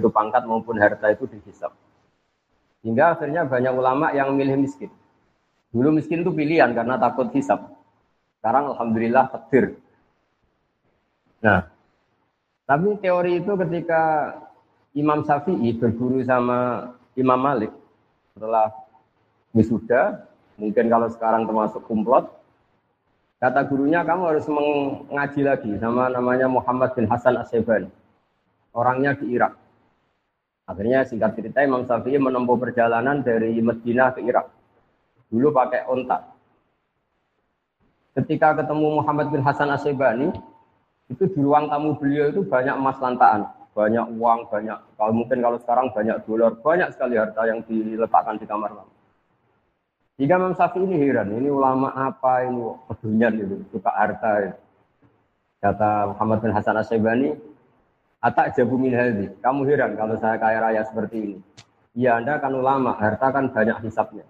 itu pangkat maupun harta itu dihisap. Hingga akhirnya banyak ulama yang milih miskin. Dulu miskin itu pilihan karena takut hisap. Sekarang alhamdulillah takdir. Nah, tapi teori itu ketika Imam Syafi'i berguru sama Imam Malik setelah wisuda, mungkin kalau sekarang termasuk kumplot, kata gurunya kamu harus mengaji lagi sama namanya Muhammad bin Hasan Asyibani. Orangnya di Irak. Akhirnya singkat cerita Imam Syafi'i menempuh perjalanan dari Madinah ke Irak. Dulu pakai ontak. Ketika ketemu Muhammad bin Hasan Asyibani, itu di ruang tamu beliau itu banyak emas lantaan, banyak uang, banyak kalau mungkin kalau sekarang banyak dolar, banyak sekali harta yang diletakkan di kamar tamu. Jika Imam Syafi'i ini heran, ini ulama apa ini pedunyan itu, suka harta. Itu. Kata Muhammad bin Hasan Asyibani, Atak jabu min. Kamu heran kalau saya kaya raya seperti ini. Iya, Anda kan ulama, harta kan banyak hisapnya.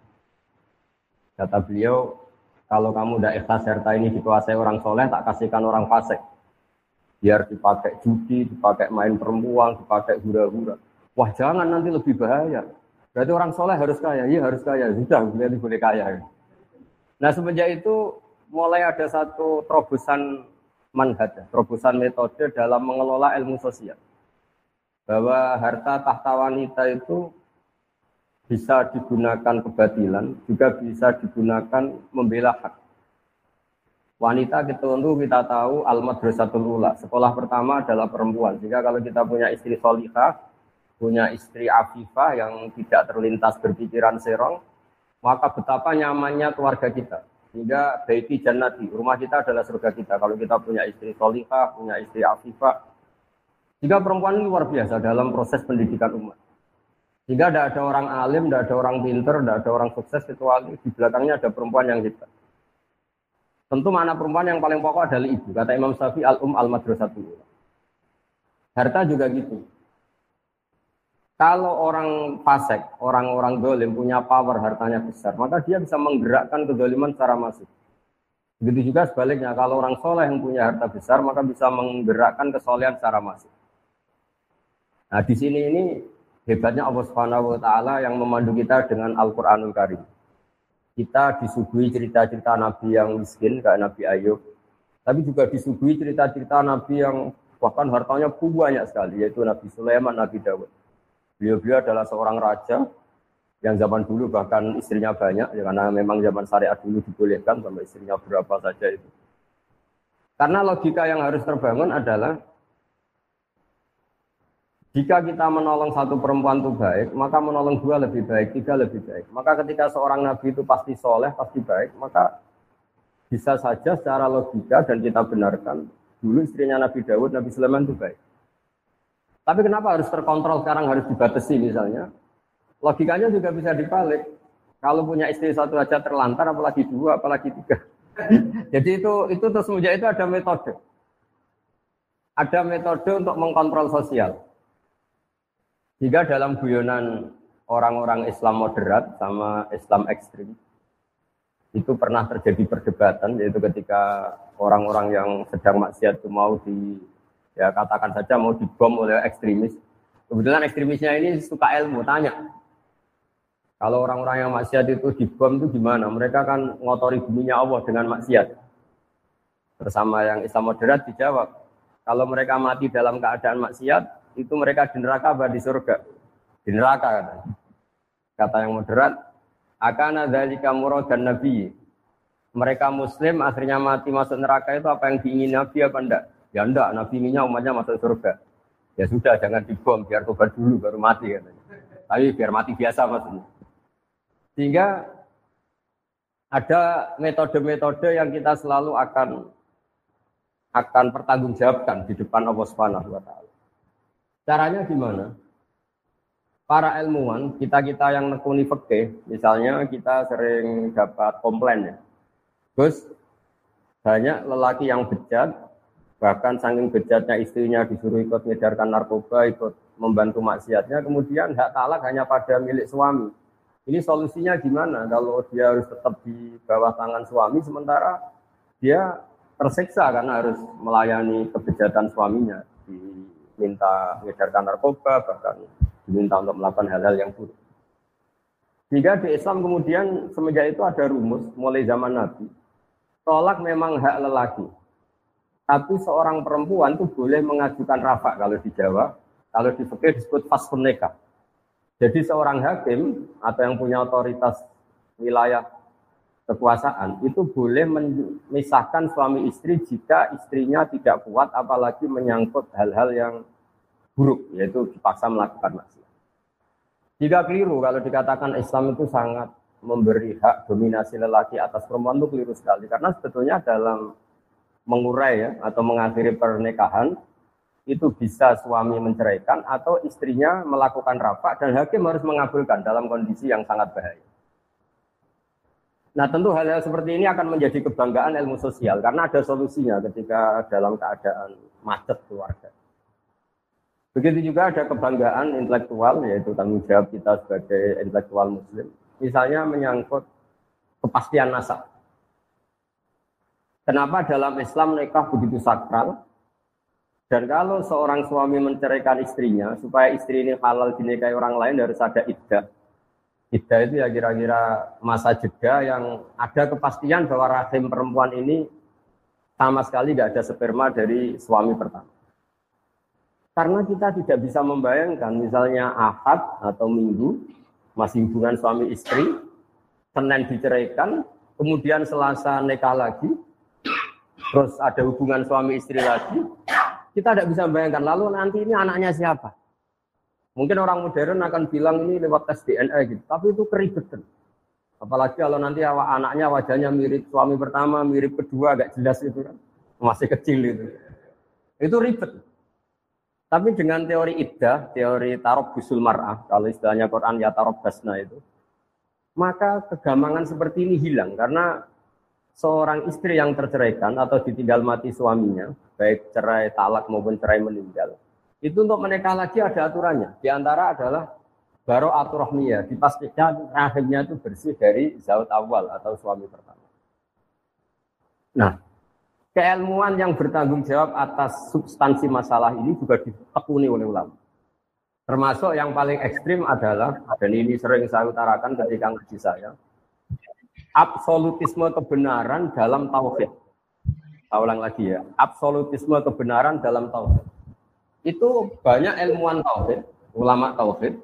Kata beliau, kalau kamu udah ikhlas harta ini dikuasai orang soleh, tak kasihkan orang fasik. Biar dipakai judi, dipakai main perempuan, dipakai hura-hura. Wah jangan nanti lebih bahaya. Berarti orang soleh harus kaya, iya harus kaya. Sudah, berarti boleh kaya. Nah semenjak itu mulai ada satu terobosan manhaj, terobosan metode dalam mengelola ilmu sosial. Bahwa harta tahta wanita itu bisa digunakan kebatilan, juga bisa digunakan membela hak. Wanita kita untuk kita tahu al-madrasatul ula. Sekolah pertama adalah perempuan. Jika kalau kita punya istri solihah, punya istri afifah yang tidak terlintas berpikiran serong, maka betapa nyamannya keluarga kita. Sehingga baiti jannati, rumah kita adalah surga kita. Kalau kita punya istri solihah, punya istri afifah. Jika perempuan ini luar biasa dalam proses pendidikan umat. Jika tidak ada orang alim, tidak ada orang pinter, tidak ada orang sukses, kecuali di belakangnya ada perempuan yang hebat. Tentu mana perempuan yang paling pokok adalah ibu. Kata Imam Syafi'i al-um al-madrasatul Harta juga gitu. Kalau orang fasik, orang-orang dolim punya power hartanya besar, maka dia bisa menggerakkan kedoliman secara masif. Begitu juga sebaliknya, kalau orang soleh yang punya harta besar, maka bisa menggerakkan kesolehan secara masif. Nah di sini ini hebatnya Allah Subhanahu Wa Taala yang memandu kita dengan Al Quranul Karim. Kita disuguhi cerita-cerita Nabi yang miskin kayak Nabi Ayub, tapi juga disuguhi cerita-cerita Nabi yang bahkan hartanya banyak sekali, yaitu Nabi Sulaiman, Nabi Dawud. Beliau-beliau adalah seorang raja yang zaman dulu bahkan istrinya banyak, ya karena memang zaman syariat dulu dibolehkan sampai istrinya berapa saja itu. Karena logika yang harus terbangun adalah jika kita menolong satu perempuan itu baik, maka menolong dua lebih baik, tiga lebih baik. Maka ketika seorang nabi itu pasti soleh, pasti baik, maka bisa saja secara logika dan kita benarkan dulu istrinya Nabi Dawud, Nabi Sulaiman itu baik. Tapi kenapa harus terkontrol sekarang harus dibatasi misalnya? Logikanya juga bisa dibalik. Kalau punya istri satu aja terlantar, apalagi dua, apalagi tiga. Jadi itu itu terus itu ada metode. Ada metode untuk mengkontrol sosial. Jika dalam guyonan orang-orang Islam moderat sama Islam ekstrim, itu pernah terjadi perdebatan, yaitu ketika orang-orang yang sedang maksiat itu mau di ya katakan saja mau dibom oleh ekstremis. Kebetulan ekstremisnya ini suka ilmu, tanya. Kalau orang-orang yang maksiat itu dibom itu gimana? Mereka kan ngotori buminya Allah dengan maksiat. Bersama yang Islam moderat dijawab, kalau mereka mati dalam keadaan maksiat, itu mereka di neraka apa di surga? Di neraka kata. Kata yang moderat, akan ada murad dan nabi. Mereka muslim akhirnya mati masuk neraka itu apa yang diingin nabi apa enggak? Ya enggak, Nabi minyak umatnya masuk surga. Ya sudah, jangan dibom, biar tobat dulu baru mati katanya. Tapi biar mati biasa maksudnya. Sehingga ada metode-metode yang kita selalu akan akan pertanggungjawabkan di depan Allah Subhanahu wa taala. Caranya gimana? Para ilmuwan, kita-kita yang nekuni fikih, misalnya kita sering dapat komplain ya. Gus, banyak lelaki yang bejat Bahkan saking bejatnya istrinya disuruh ikut mengedarkan narkoba, ikut membantu maksiatnya, kemudian hak talak hanya pada milik suami. Ini solusinya gimana kalau dia harus tetap di bawah tangan suami sementara dia tersiksa karena harus melayani kebejatan suaminya di minta mengedarkan narkoba, bahkan diminta untuk melakukan hal-hal yang buruk. Jika di Islam kemudian semenjak itu ada rumus mulai zaman Nabi, tolak memang hak lelaki. Tapi seorang perempuan itu boleh mengajukan rafa kalau di Jawa, kalau di fikih disebut fasun nikah. Jadi seorang hakim atau yang punya otoritas wilayah kekuasaan itu boleh memisahkan suami istri jika istrinya tidak kuat apalagi menyangkut hal-hal yang buruk yaitu dipaksa melakukan maksiat. Jika keliru kalau dikatakan Islam itu sangat memberi hak dominasi lelaki atas perempuan itu keliru sekali karena sebetulnya dalam mengurai ya atau mengakhiri pernikahan itu bisa suami menceraikan atau istrinya melakukan rapat dan hakim harus mengabulkan dalam kondisi yang sangat bahaya. Nah tentu hal-hal seperti ini akan menjadi kebanggaan ilmu sosial karena ada solusinya ketika dalam keadaan macet keluarga. Begitu juga ada kebanggaan intelektual yaitu tanggung jawab kita sebagai intelektual muslim. Misalnya menyangkut kepastian nasab. Kenapa dalam Islam nikah begitu sakral? Dan kalau seorang suami menceraikan istrinya supaya istri ini halal dinikahi orang lain harus ada iddah Ida itu ya kira-kira masa jeda yang ada kepastian bahwa rahim perempuan ini sama sekali tidak ada sperma dari suami pertama. Karena kita tidak bisa membayangkan misalnya ahad atau minggu masih hubungan suami istri, Senin diceraikan, kemudian Selasa nikah lagi, terus ada hubungan suami istri lagi, kita tidak bisa membayangkan lalu nanti ini anaknya siapa? Mungkin orang modern akan bilang ini lewat tes DNA gitu, tapi itu keribetan. Apalagi kalau nanti anaknya wajahnya mirip suami pertama, mirip kedua, agak jelas itu kan. Masih kecil itu. Itu ribet. Tapi dengan teori iddah, teori tarob busul mar'ah, kalau istilahnya Quran ya tarob basna itu, maka kegamangan seperti ini hilang karena seorang istri yang terceraikan atau ditinggal mati suaminya, baik cerai talak maupun cerai meninggal, itu untuk menikah lagi ada aturannya. Di antara adalah baro aturahmiyah. Dipastikan rahimnya itu bersih dari zaut awal atau suami pertama. Nah, keilmuan yang bertanggung jawab atas substansi masalah ini juga ditekuni oleh ulama. Termasuk yang paling ekstrim adalah, dan ini sering saya utarakan ketika ngaji saya, absolutisme kebenaran dalam tauhid. Saya ulang lagi ya, absolutisme kebenaran dalam tauhid itu banyak ilmuwan tauhid, ulama tauhid,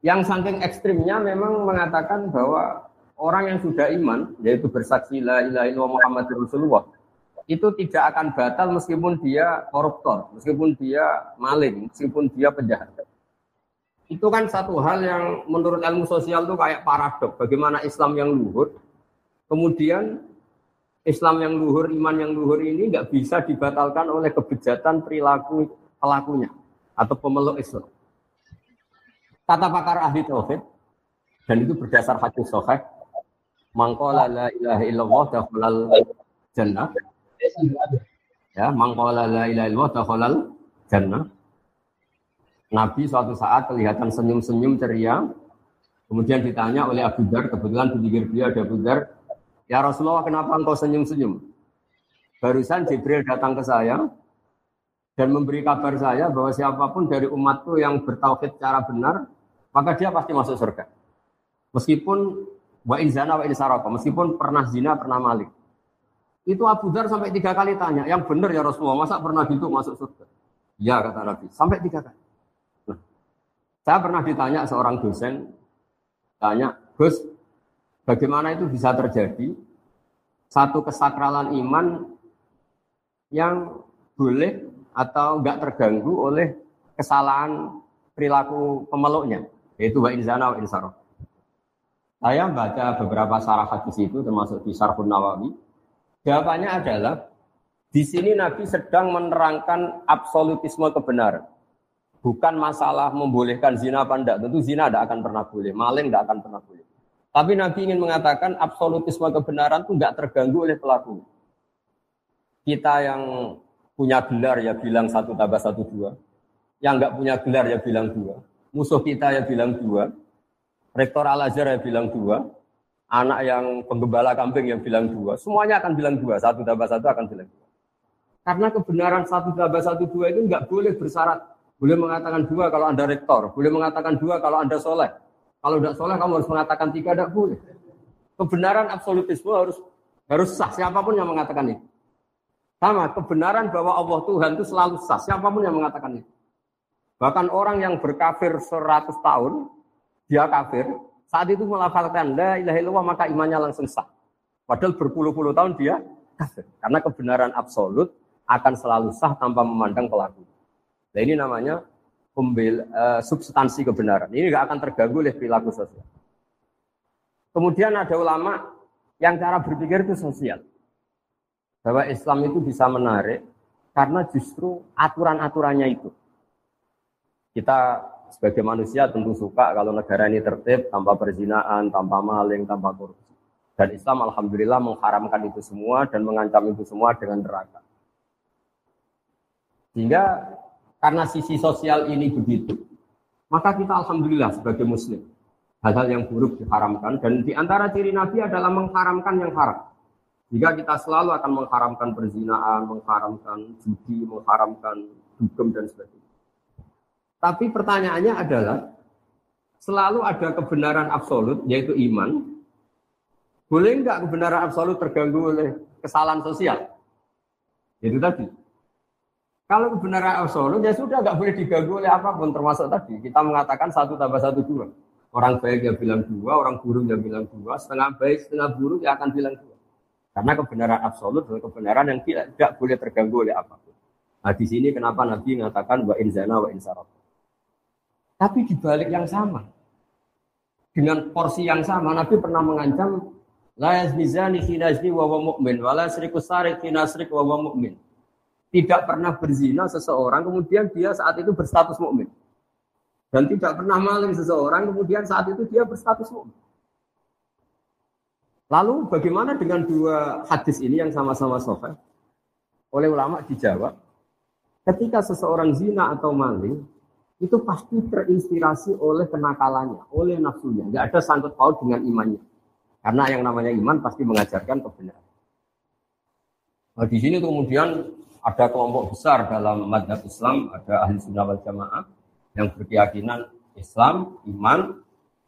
yang saking ekstrimnya memang mengatakan bahwa orang yang sudah iman, yaitu bersaksi la ilaha illallah Muhammad Rasulullah, itu tidak akan batal meskipun dia koruptor, meskipun dia maling, meskipun dia penjahat. Itu kan satu hal yang menurut ilmu sosial itu kayak paradok. Bagaimana Islam yang luhur, kemudian Islam yang luhur, iman yang luhur ini nggak bisa dibatalkan oleh kebejatan perilaku pelakunya atau pemeluk Islam. Kata pakar ahli tauhid dan itu berdasar hadis sahih, mangkola la ilaha illallah dakhalal jannah. Ya, mangkola la ilaha illallah dakhalal jannah. Nabi suatu saat kelihatan senyum-senyum ceria. Kemudian ditanya oleh Abu Dar, kebetulan di pinggir beliau ada Abu Dar, Ya Rasulullah, kenapa engkau senyum-senyum? Barusan Jibril datang ke saya, dan memberi kabar saya bahwa siapa pun dari umatku yang bertauhid secara benar, maka dia pasti masuk surga. Meskipun wa inzana wa insaraka, meskipun pernah zina, pernah malik. Itu Abu Dhar sampai tiga kali tanya, yang benar ya Rasulullah, masa pernah gitu masuk surga? Ya kata Nabi, sampai tiga kali. Nah, saya pernah ditanya seorang dosen, tanya, Gus, bagaimana itu bisa terjadi? Satu kesakralan iman yang boleh atau enggak terganggu oleh kesalahan perilaku pemeluknya, yaitu wa inzana wa insarah. Saya baca beberapa sarah hadis itu termasuk di Sarhun Nawawi. Jawabannya adalah di sini Nabi sedang menerangkan absolutisme kebenaran. Bukan masalah membolehkan zina apa enggak. Tentu zina tidak akan pernah boleh, maling tidak akan pernah boleh. Tapi Nabi ingin mengatakan absolutisme kebenaran itu enggak terganggu oleh pelaku. Kita yang punya gelar ya bilang satu tambah satu dua. Yang nggak punya gelar ya bilang dua. Musuh kita ya bilang dua. Rektor Al Azhar ya bilang dua. Anak yang penggembala kambing yang bilang dua. Semuanya akan bilang dua. Satu tambah satu akan bilang dua. Karena kebenaran satu tambah satu dua itu nggak boleh bersyarat boleh mengatakan dua kalau Anda rektor, boleh mengatakan dua kalau Anda soleh. Kalau tidak soleh kamu harus mengatakan tiga, tidak boleh. Kebenaran absolutisme harus harus sah, siapa pun yang mengatakan itu. Sama, kebenaran bahwa Allah Tuhan itu selalu sah, siapa pun yang mengatakan itu. Bahkan orang yang berkafir 100 tahun, dia kafir, saat itu melafalkan la ilaha illallah maka imannya langsung sah. Padahal berpuluh-puluh tahun dia kafir. Karena kebenaran absolut akan selalu sah tanpa memandang pelaku. Nah ini namanya pembel, uh, substansi kebenaran. Ini nggak akan terganggu oleh perilaku sosial. Kemudian ada ulama yang cara berpikir itu sosial. Bahwa Islam itu bisa menarik karena justru aturan-aturannya itu. Kita sebagai manusia tentu suka kalau negara ini tertib tanpa perzinaan, tanpa maling, tanpa korupsi. Dan Islam alhamdulillah mengharamkan itu semua dan mengancam itu semua dengan neraka. Sehingga karena sisi sosial ini begitu, maka kita alhamdulillah sebagai muslim. Hal-hal yang buruk diharamkan dan di antara ciri Nabi adalah mengharamkan yang haram. Jika kita selalu akan mengharamkan perzinaan, mengharamkan judi, mengharamkan dugem dan sebagainya. Tapi pertanyaannya adalah selalu ada kebenaran absolut yaitu iman. Boleh enggak kebenaran absolut terganggu oleh kesalahan sosial? Itu tadi. Kalau kebenaran absolut ya sudah nggak boleh diganggu oleh apa pun termasuk tadi kita mengatakan satu tambah satu dua. Orang baik ya bilang dua, orang buruk ya bilang dua, setengah baik setengah buruk ya akan bilang dua. Karena kebenaran absolut adalah kebenaran yang tidak, tidak boleh terganggu oleh apa pun. Nah di sini kenapa Nabi mengatakan wa inzana wa insarab. Tapi di balik yang sama, dengan porsi yang sama, Nabi pernah mengancam la yazni zani wa wa mu'min wa la sarik wa wa mu'min tidak pernah berzina seseorang kemudian dia saat itu berstatus mukmin dan tidak pernah maling seseorang kemudian saat itu dia berstatus mukmin. Lalu bagaimana dengan dua hadis ini yang sama-sama sahih? Oleh ulama dijawab, ketika seseorang zina atau maling itu pasti terinspirasi oleh kenakalannya, oleh nafsunya. Tidak ada sangkut paut dengan imannya. Karena yang namanya iman pasti mengajarkan kebenaran. Nah, di sini kemudian ada kelompok besar dalam madhab Islam, ada ahli sunnah wal jamaah yang berkeyakinan Islam, iman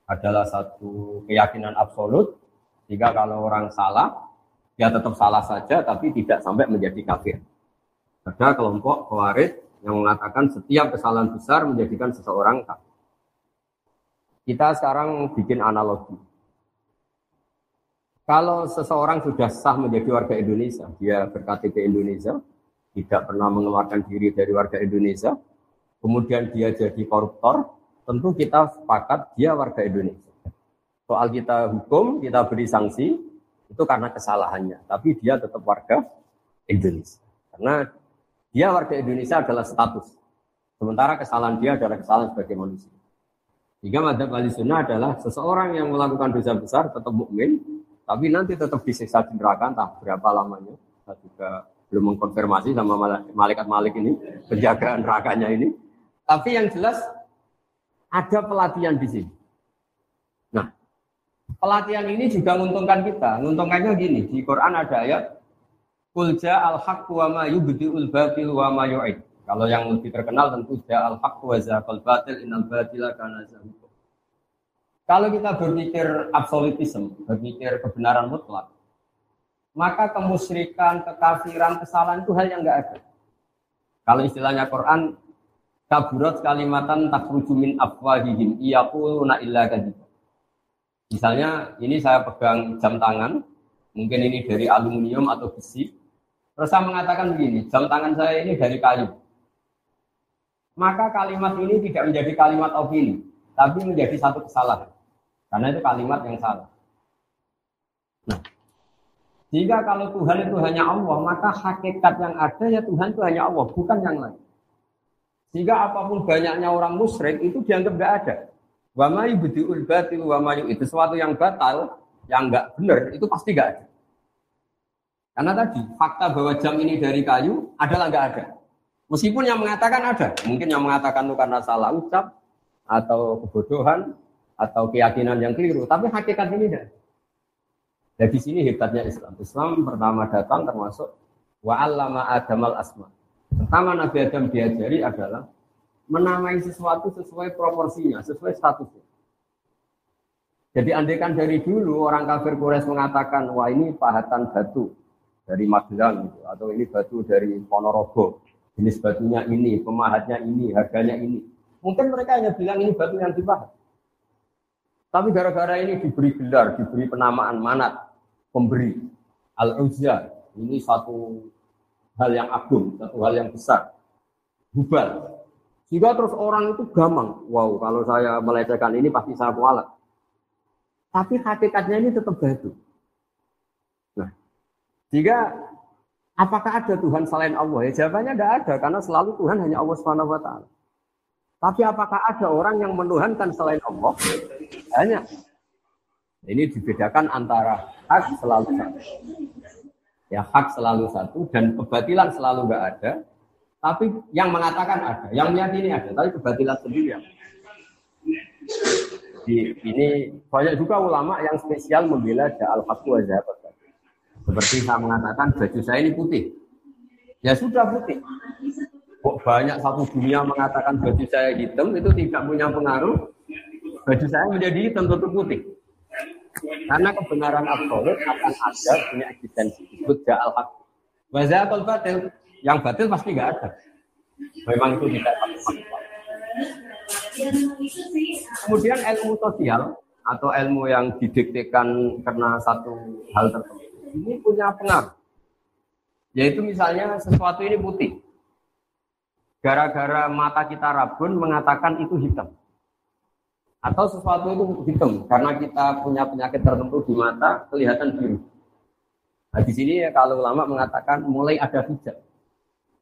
adalah satu keyakinan absolut. Jika kalau orang salah, dia tetap salah saja, tapi tidak sampai menjadi kafir. Ada kelompok khawarij yang mengatakan setiap kesalahan besar menjadikan seseorang kafir. Kita sekarang bikin analogi. Kalau seseorang sudah sah menjadi warga Indonesia, dia berKTP Indonesia, tidak pernah mengeluarkan diri dari warga Indonesia, kemudian dia jadi koruptor, tentu kita sepakat dia warga Indonesia. Soal kita hukum, kita beri sanksi, itu karena kesalahannya. Tapi dia tetap warga Indonesia. Karena dia warga Indonesia adalah status. Sementara kesalahan dia adalah kesalahan sebagai manusia. Jika madhab wali sunnah adalah seseorang yang melakukan dosa besar tetap mukmin, tapi nanti tetap disiksa di neraka entah berapa lamanya. Kita juga belum mengkonfirmasi sama malaikat Malik ini, penjagaan nerakanya ini. Tapi yang jelas ada pelatihan di sini. Nah, pelatihan ini juga menguntungkan kita. Menguntungkannya gini, di Quran ada ayat Kulja al-haq wa ma yubdi'ul wa ma. Kalau yang lebih terkenal tentu al-haq wa batil innal batila kana Kalau kita berpikir absolutisme, berpikir kebenaran mutlak, maka kemusyrikan, kekafiran, kesalahan itu hal yang enggak ada. Kalau istilahnya Quran, kaburat kalimatan takruju min afwahihim iyaquluna illa kadhib. Misalnya ini saya pegang jam tangan, mungkin ini dari aluminium atau besi. Terus saya mengatakan begini, jam tangan saya ini dari kayu. Maka kalimat ini tidak menjadi kalimat opini, tapi menjadi satu kesalahan. Karena itu kalimat yang salah. Jika kalau Tuhan itu hanya Allah, maka hakikat yang ada ya Tuhan itu hanya Allah, bukan yang lain. Jika apa pun banyaknya orang musyrik itu dianggap tidak ada. Wa ma yubdiul batil wa ma itu sesuatu yang batal, yang enggak benar itu pasti enggak ada. Karena tadi fakta bahwa jam ini dari kayu adalah enggak ada. Meskipun yang mengatakan ada, mungkin yang mengatakan itu karena salah ucap atau kebodohan atau keyakinan yang keliru, tapi hakikat ini tidak. Nah di sini hebatnya Islam. Islam pertama datang termasuk wa allama Adam al asma. Pertama Nabi Adam diajari adalah menamai sesuatu sesuai proporsinya, sesuai statusnya. Jadi andaikan dari dulu orang kafir Quraisy mengatakan, wah ini pahatan batu dari Magelang gitu, atau ini batu dari Ponorogo, jenis batunya ini, pemahatnya ini, harganya ini. Mungkin mereka hanya bilang ini batu yang dipahat. Tapi gara-gara ini diberi gelar, diberi penamaan manat, pemberi, al-uzza, ini satu hal yang agung, satu hal yang besar. Hubal. Sehingga terus orang itu gampang, wow kalau saya melecehkan ini pasti saya kualat. Tapi hakikatnya ini tetap batu. Nah, jika apakah ada Tuhan selain Allah? Ya jawabannya tidak ada, karena selalu Tuhan hanya Allah taala. Tapi apakah ada orang yang menuhankan selain Allah? Hanya. Ini dibedakan antara hak selalu satu. Ya hak selalu satu dan kebatilan selalu nggak ada. Tapi yang mengatakan ada, yang meyakini ada, tapi kebatilan sendiri yang di, ini banyak juga ulama yang spesial membela al fatwa zakat. Seperti saya mengatakan baju saya ini putih. Ya sudah putih. Kok banyak satu dunia mengatakan baju saya hitam itu tidak punya pengaruh. Baju saya menjadi tentu putih. Karena kebenaran absolut akan ada punya eksistensi. Disebut al haq. Wazatul batil. Yang batil pasti nggak ada. Memang itu tidak satu Kemudian ilmu sosial atau ilmu yang didiktekan karena satu hal tertentu ini punya pengaruh. Yaitu misalnya sesuatu ini putih. Gara-gara mata kita rabun mengatakan itu hitam. Atau sesuatu itu hitam karena kita punya penyakit tertentu di mata kelihatan biru. Nah, di sini ya kalau ulama mengatakan mulai ada hijab.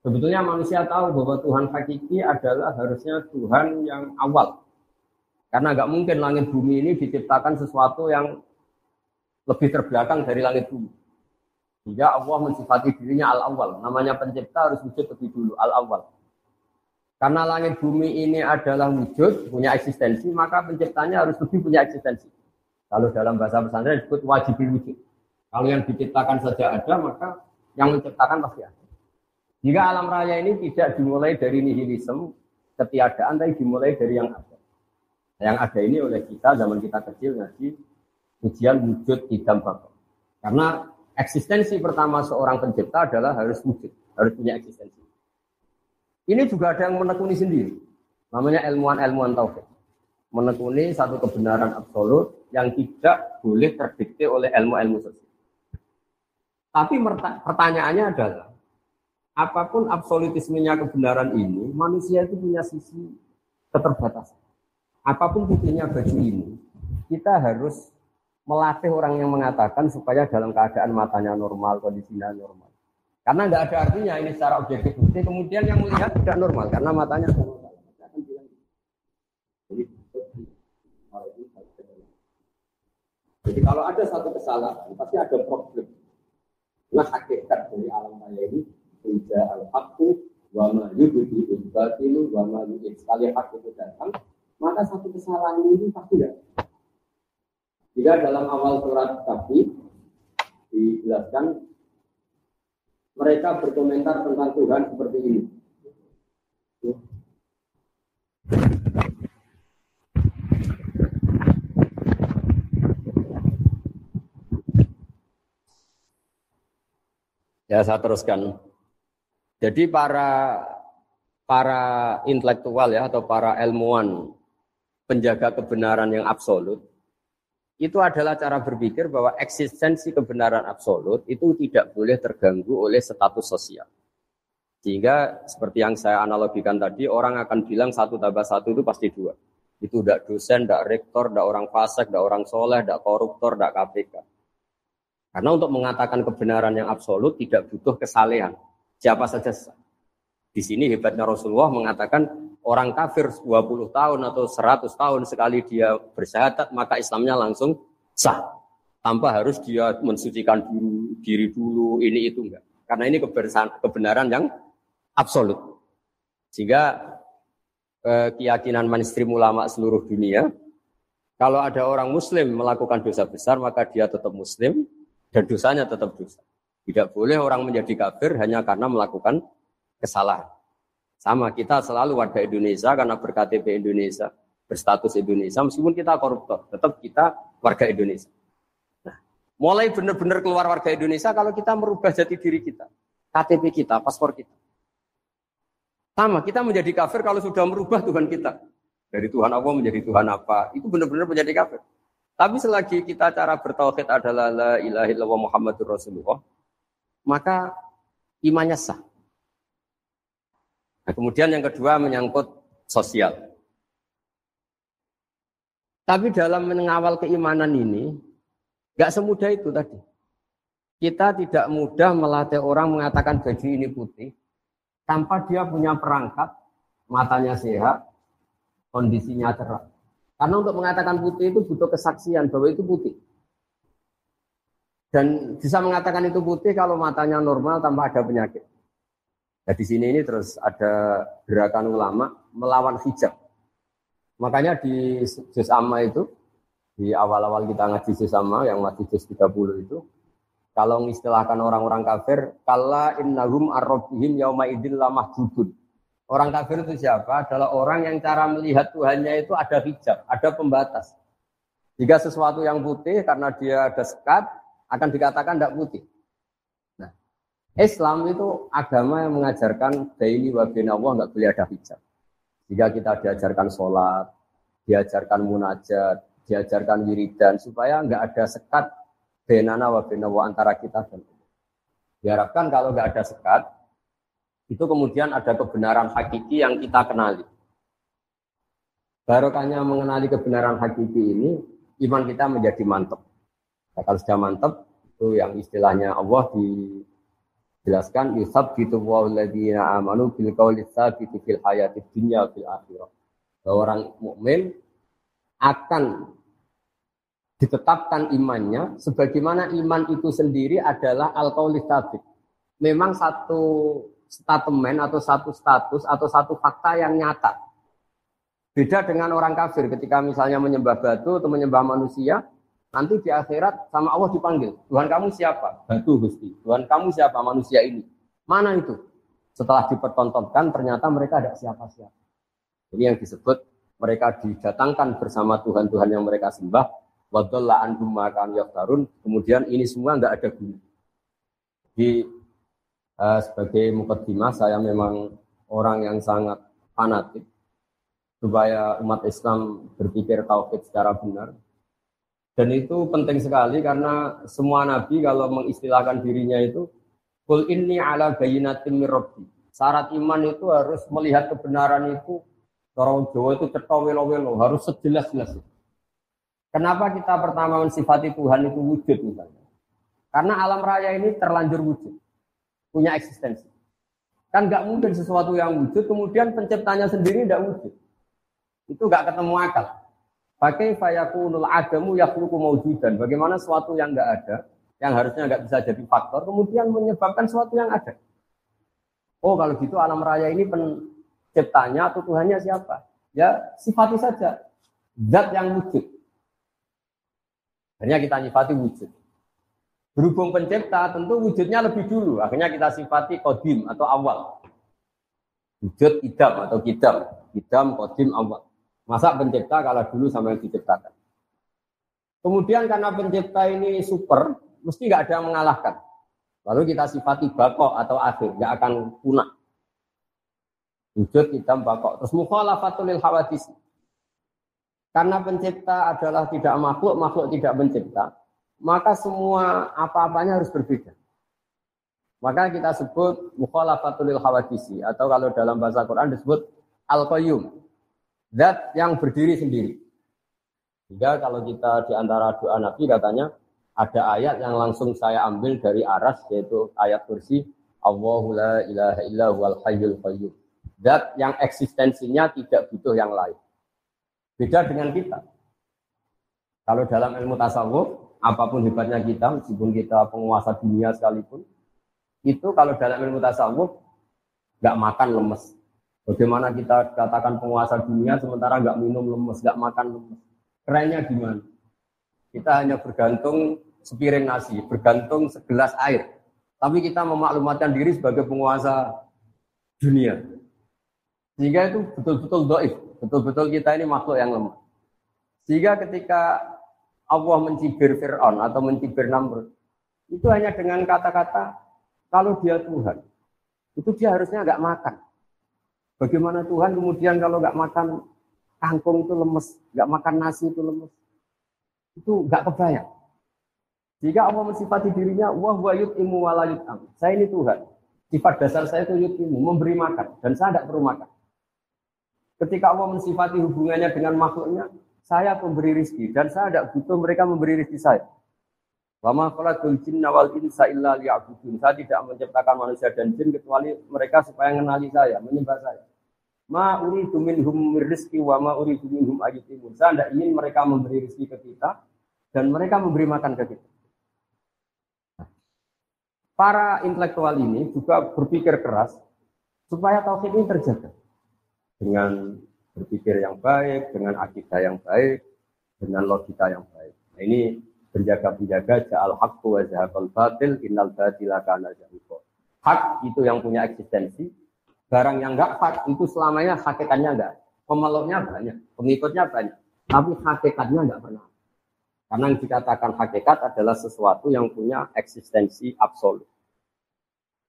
Sebetulnya manusia tahu bahwa Tuhan hakiki adalah harusnya Tuhan yang awal. Karena nggak mungkin langit bumi ini diciptakan sesuatu yang lebih terbelakang dari langit bumi. Sehingga Allah mensifati dirinya al-awwal. Namanya pencipta harus wujud lebih dulu, al-awwal. Karena langit bumi ini adalah wujud, punya eksistensi, maka penciptanya harus lebih punya eksistensi. Kalau dalam bahasa pesantren disebut wajib wujud. Kalau yang diciptakan saja ada, maka yang menciptakan pasti ada. Jika alam raya ini tidak dimulai dari nihilisme, ketiadaan, tapi dimulai dari yang ada. Yang ada ini oleh kita zaman kita kecil ngaji ujian wujud hitam bakal. Karena eksistensi pertama seorang pencipta adalah harus wujud, harus punya eksistensi. Ini juga ada yang menekuni sendiri. Namanya ilmuwan-ilmuwan tauhid. Menekuni satu kebenaran absolut yang tidak boleh terdikte oleh ilmu-ilmu sosial. Tapi pertanyaannya adalah, apa pun absolutismenya kebenaran ini, manusia itu punya sisi keterbatasan. Apa pun putihnya baju ini, kita harus melatih orang yang mengatakan supaya dalam keadaan matanya normal, kondisinya normal. Karena tidak ada artinya ini secara objektif bukti, kemudian yang melihat tidak normal karena matanya. Jadi kalau ada satu kesalahan, pasti ada problem. Nah hakikat dari alam raya ini Ija al-haqqu wa ma yubdi batilu wa ma Sekali hak itu datang, maka satu kesalahan ini pasti ada. Jika dalam awal surat kafir dijelaskan mereka berkomentar tentang Tuhan seperti ini. Ya saya teruskan. Jadi para para intelektual ya atau para ilmuwan penjaga kebenaran yang absolut itu adalah cara berpikir bahwa eksistensi kebenaran absolut itu tidak boleh terganggu oleh status sosial. Sehingga seperti yang saya analogikan tadi, orang akan bilang satu tambah satu itu pasti dua. Itu tidak dosen, tidak rektor, tidak orang fasik, tidak orang soleh, tidak koruptor, tidak KPK. Karena untuk mengatakan kebenaran yang absolut tidak butuh kesalehan siapa saja Di sini hebatnya Rasulullah mengatakan orang kafir 20 tahun atau 100 tahun sekali dia bersyahadat maka Islamnya langsung sah. Tanpa harus dia mensucikan diri, diri dulu, ini itu enggak. Karena ini kebenaran yang absolut. Sehingga eh, keyakinan mainstream ulama seluruh dunia, kalau ada orang muslim melakukan dosa besar, maka dia tetap muslim dan dosanya tetap dosa. Tidak boleh orang menjadi kafir hanya karena melakukan kesalahan. Sama kita selalu warga Indonesia karena berKTP Indonesia, berstatus Indonesia, meskipun kita koruptor, tetap kita warga Indonesia. Nah, mulai benar-benar keluar warga Indonesia kalau kita merubah jati diri kita, KTP kita, paspor kita. Sama, kita menjadi kafir kalau sudah merubah Tuhan kita. Dari Tuhan Allah menjadi Tuhan apa, itu benar-benar menjadi kafir. Tapi selagi kita cara bertauhid adalah la ilaha Muhammadur Rasulullah, maka imannya sah. Nah, kemudian yang kedua menyangkut sosial. Tapi dalam mengawal keimanan ini, nggak semudah itu tadi. Kita tidak mudah melatih orang mengatakan baju ini putih, tanpa dia punya perangkat, matanya sehat, kondisinya cerah. Karena untuk mengatakan putih itu butuh kesaksian bahwa itu putih. Dan bisa mengatakan itu putih kalau matanya normal tanpa ada penyakit. Nah di sini ini terus ada gerakan ulama melawan hijab. Makanya di juz amma itu, di awal-awal kita ngaji juz amma yang masih juz 30 itu, kalau mengistilahkan orang-orang kafir, kalla innahum arrobihim yauma idil lamah jubun. Orang kafir itu siapa? Adalah orang yang cara melihat Tuhannya itu ada hijab, ada pembatas. Jika sesuatu yang putih karena dia ada sekat, akan dikatakan tidak putih. Islam itu agama yang mengajarkan daily wa Allah nggak boleh ada hijab. Jika kita diajarkan sholat, diajarkan munajat, diajarkan wiridan, supaya nggak ada sekat benana wa Allah antara kita dan Allah. Diharapkan kalau nggak ada sekat, itu kemudian ada kebenaran hakiki yang kita kenali. Barokahnya mengenali kebenaran hakiki ini, iman kita menjadi mantap. Nah, kalau sudah mantap, itu yang istilahnya Allah di jelaskan yusab gitu ladina amanu bil qawli tsabiti fil hayati dunya fil akhirah. Bahwa orang mukmin akan ditetapkan imannya sebagaimana iman itu sendiri adalah al tsabit. Memang satu statement atau satu status atau satu fakta yang nyata. Beda dengan orang kafir ketika misalnya menyembah batu atau menyembah manusia, Nanti di akhirat sama Allah dipanggil. Tuhan kamu siapa? Batu Gusti. Tuhan kamu siapa? Manusia ini. Mana itu? Setelah dipertontonkan ternyata mereka ada siapa-siapa. Ini yang disebut mereka didatangkan bersama Tuhan-Tuhan yang mereka sembah. Wadalla anhum makan yaftarun. Kemudian ini semua nggak ada guna. Di uh, sebagai mukaddimah saya memang orang yang sangat fanatik supaya umat Islam berpikir tauhid secara benar dan itu penting sekali karena semua nabi kalau mengistilahkan dirinya itu Kul inni ala bayinatim mirrabbi. Syarat iman itu harus melihat kebenaran itu orang Jawa itu cetok welo-welo, harus sejelas-jelas. Kenapa kita pertama mensifati Tuhan itu wujud misalnya? Karena alam raya ini terlanjur wujud, punya eksistensi. Kan nggak mungkin sesuatu yang wujud, kemudian penciptanya sendiri tidak wujud. Itu nggak ketemu akal. Pakai fayakunul adamu yakhluqu maujudan. Bagaimana sesuatu yang enggak ada, yang harusnya enggak bisa jadi faktor, kemudian menyebabkan sesuatu yang ada. Oh, kalau gitu alam raya ini penciptanya atau Tuhannya siapa? Ya, sifati saja. Zat yang wujud. Akhirnya kita sifati wujud. Berhubung pencipta, tentu wujudnya lebih dulu. Akhirnya kita sifati kodim atau awal. Wujud idam atau kidam. Idam, kodim, awal. Masa pencipta kalah dulu sama yang diciptakan. Kemudian karena pencipta ini super, mesti nggak ada yang mengalahkan. Lalu kita sifati bakok atau akhir, nggak akan punah. Wujud hitam bakok. Terus mukhalafatul lil hawadis. Karena pencipta adalah tidak makhluk, makhluk tidak pencipta, maka semua apa-apanya harus berbeda. Maka kita sebut mukhalafatul lil hawadisi atau kalau dalam bahasa Quran disebut al-qayyum. Zat yang berdiri sendiri. Sehingga kalau kita di antara doa Nabi katanya ada ayat yang langsung saya ambil dari aras yaitu ayat kursi Allahu la ilaha illa wal hayyul qayyum. Zat yang eksistensinya tidak butuh yang lain. Beda dengan kita. Kalau dalam ilmu tasawuf, apa pun hebatnya kita, meskipun kita penguasa dunia sekalipun, itu kalau dalam ilmu tasawuf nggak makan lemes, Bagaimana kita katakan penguasa dunia sementara nggak minum lemes, nggak makan lemes. Kerennya gimana? Kita hanya bergantung sepiring nasi, bergantung segelas air. Tapi kita memaklumatkan diri sebagai penguasa dunia. Sehingga itu betul-betul doif. Betul-betul kita ini makhluk yang lemah. Sehingga ketika Allah mencibir Fir'aun atau mencibir Namrud, itu hanya dengan kata-kata, kalau dia Tuhan, itu dia harusnya nggak makan. Bagaimana Tuhan kemudian kalau nggak makan kangkung itu lemes, nggak makan nasi itu lemes. Itu nggak kebayang. Jika Allah mensifati dirinya, wah wa yut'imu wa Saya ini Tuhan. Sifat dasar saya itu yut'imu, memberi makan. Dan saya tidak perlu makan. Ketika Allah mensifati hubungannya dengan makhluknya, saya pemberi rizki. Dan saya tidak butuh mereka memberi rizki saya. Wama khalaqul jinna wal insa illa liya'budun. Saya tidak menciptakan manusia dan jin kecuali mereka supaya mengenali saya, menyembah saya. Ma uridu minhum rizki wa ma uridu minhum ayutimun. Saya tidak ingin mereka memberi rizki ke kita dan mereka memberi makan ke kita. Para intelektual ini juga berpikir keras supaya tauhid ini terjaga dengan berpikir yang baik, dengan akidah yang baik, dengan logika yang baik. Nah, ini berjaga-jaga ja'al haqqu wa zahaqal batil innal batila kana zahuqa. Hak itu yang punya eksistensi, barang yang enggak hak itu selamanya hakikatnya enggak. Pemeluknya banyak, pengikutnya banyak, tapi hakikatnya enggak pernah. Karena yang dikatakan hakikat adalah sesuatu yang punya eksistensi absolut.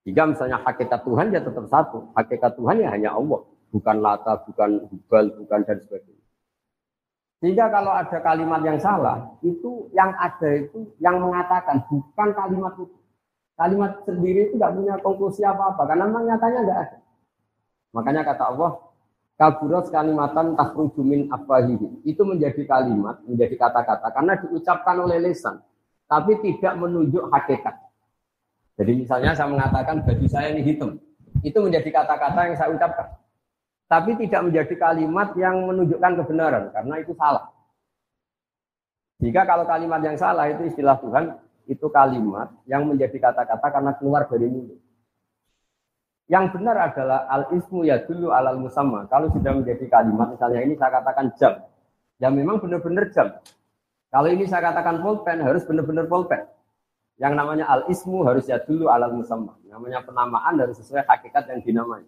Jika misalnya hakikat Tuhan ya tetap satu. Hakikat Tuhan ya hanya Allah. Bukan Lata, bukan Hubal, bukan dan sebagainya. Sehingga kalau ada kalimat yang salah, itu yang ada itu yang mengatakan bukan kalimat itu. Kalimat sendiri itu tidak punya konklusi apa-apa karena memang nyatanya tidak ada. Makanya kata Allah, kaburat kalimatan takhruju afwahihi. Itu menjadi kalimat, menjadi kata-kata karena diucapkan oleh lesan, tapi tidak menunjuk hakikat. Jadi misalnya saya mengatakan baju saya ini hitam, itu menjadi kata-kata yang saya ucapkan. Tapi tidak menjadi kalimat yang menunjukkan kebenaran, karena itu salah. Jika kalau kalimat yang salah itu istilah Tuhan, itu kalimat yang menjadi kata-kata karena keluar dari mulut. Yang benar adalah al ismu ya dulu alal musamma. Kalau sudah menjadi kalimat, misalnya ini saya katakan jam, ya memang benar-benar jam. Kalau ini saya katakan pulpen, harus benar-benar pulpen. Yang namanya al ismu harus ya dulu alal musamma. Namanya penamaan harus sesuai hakikat yang dinamai.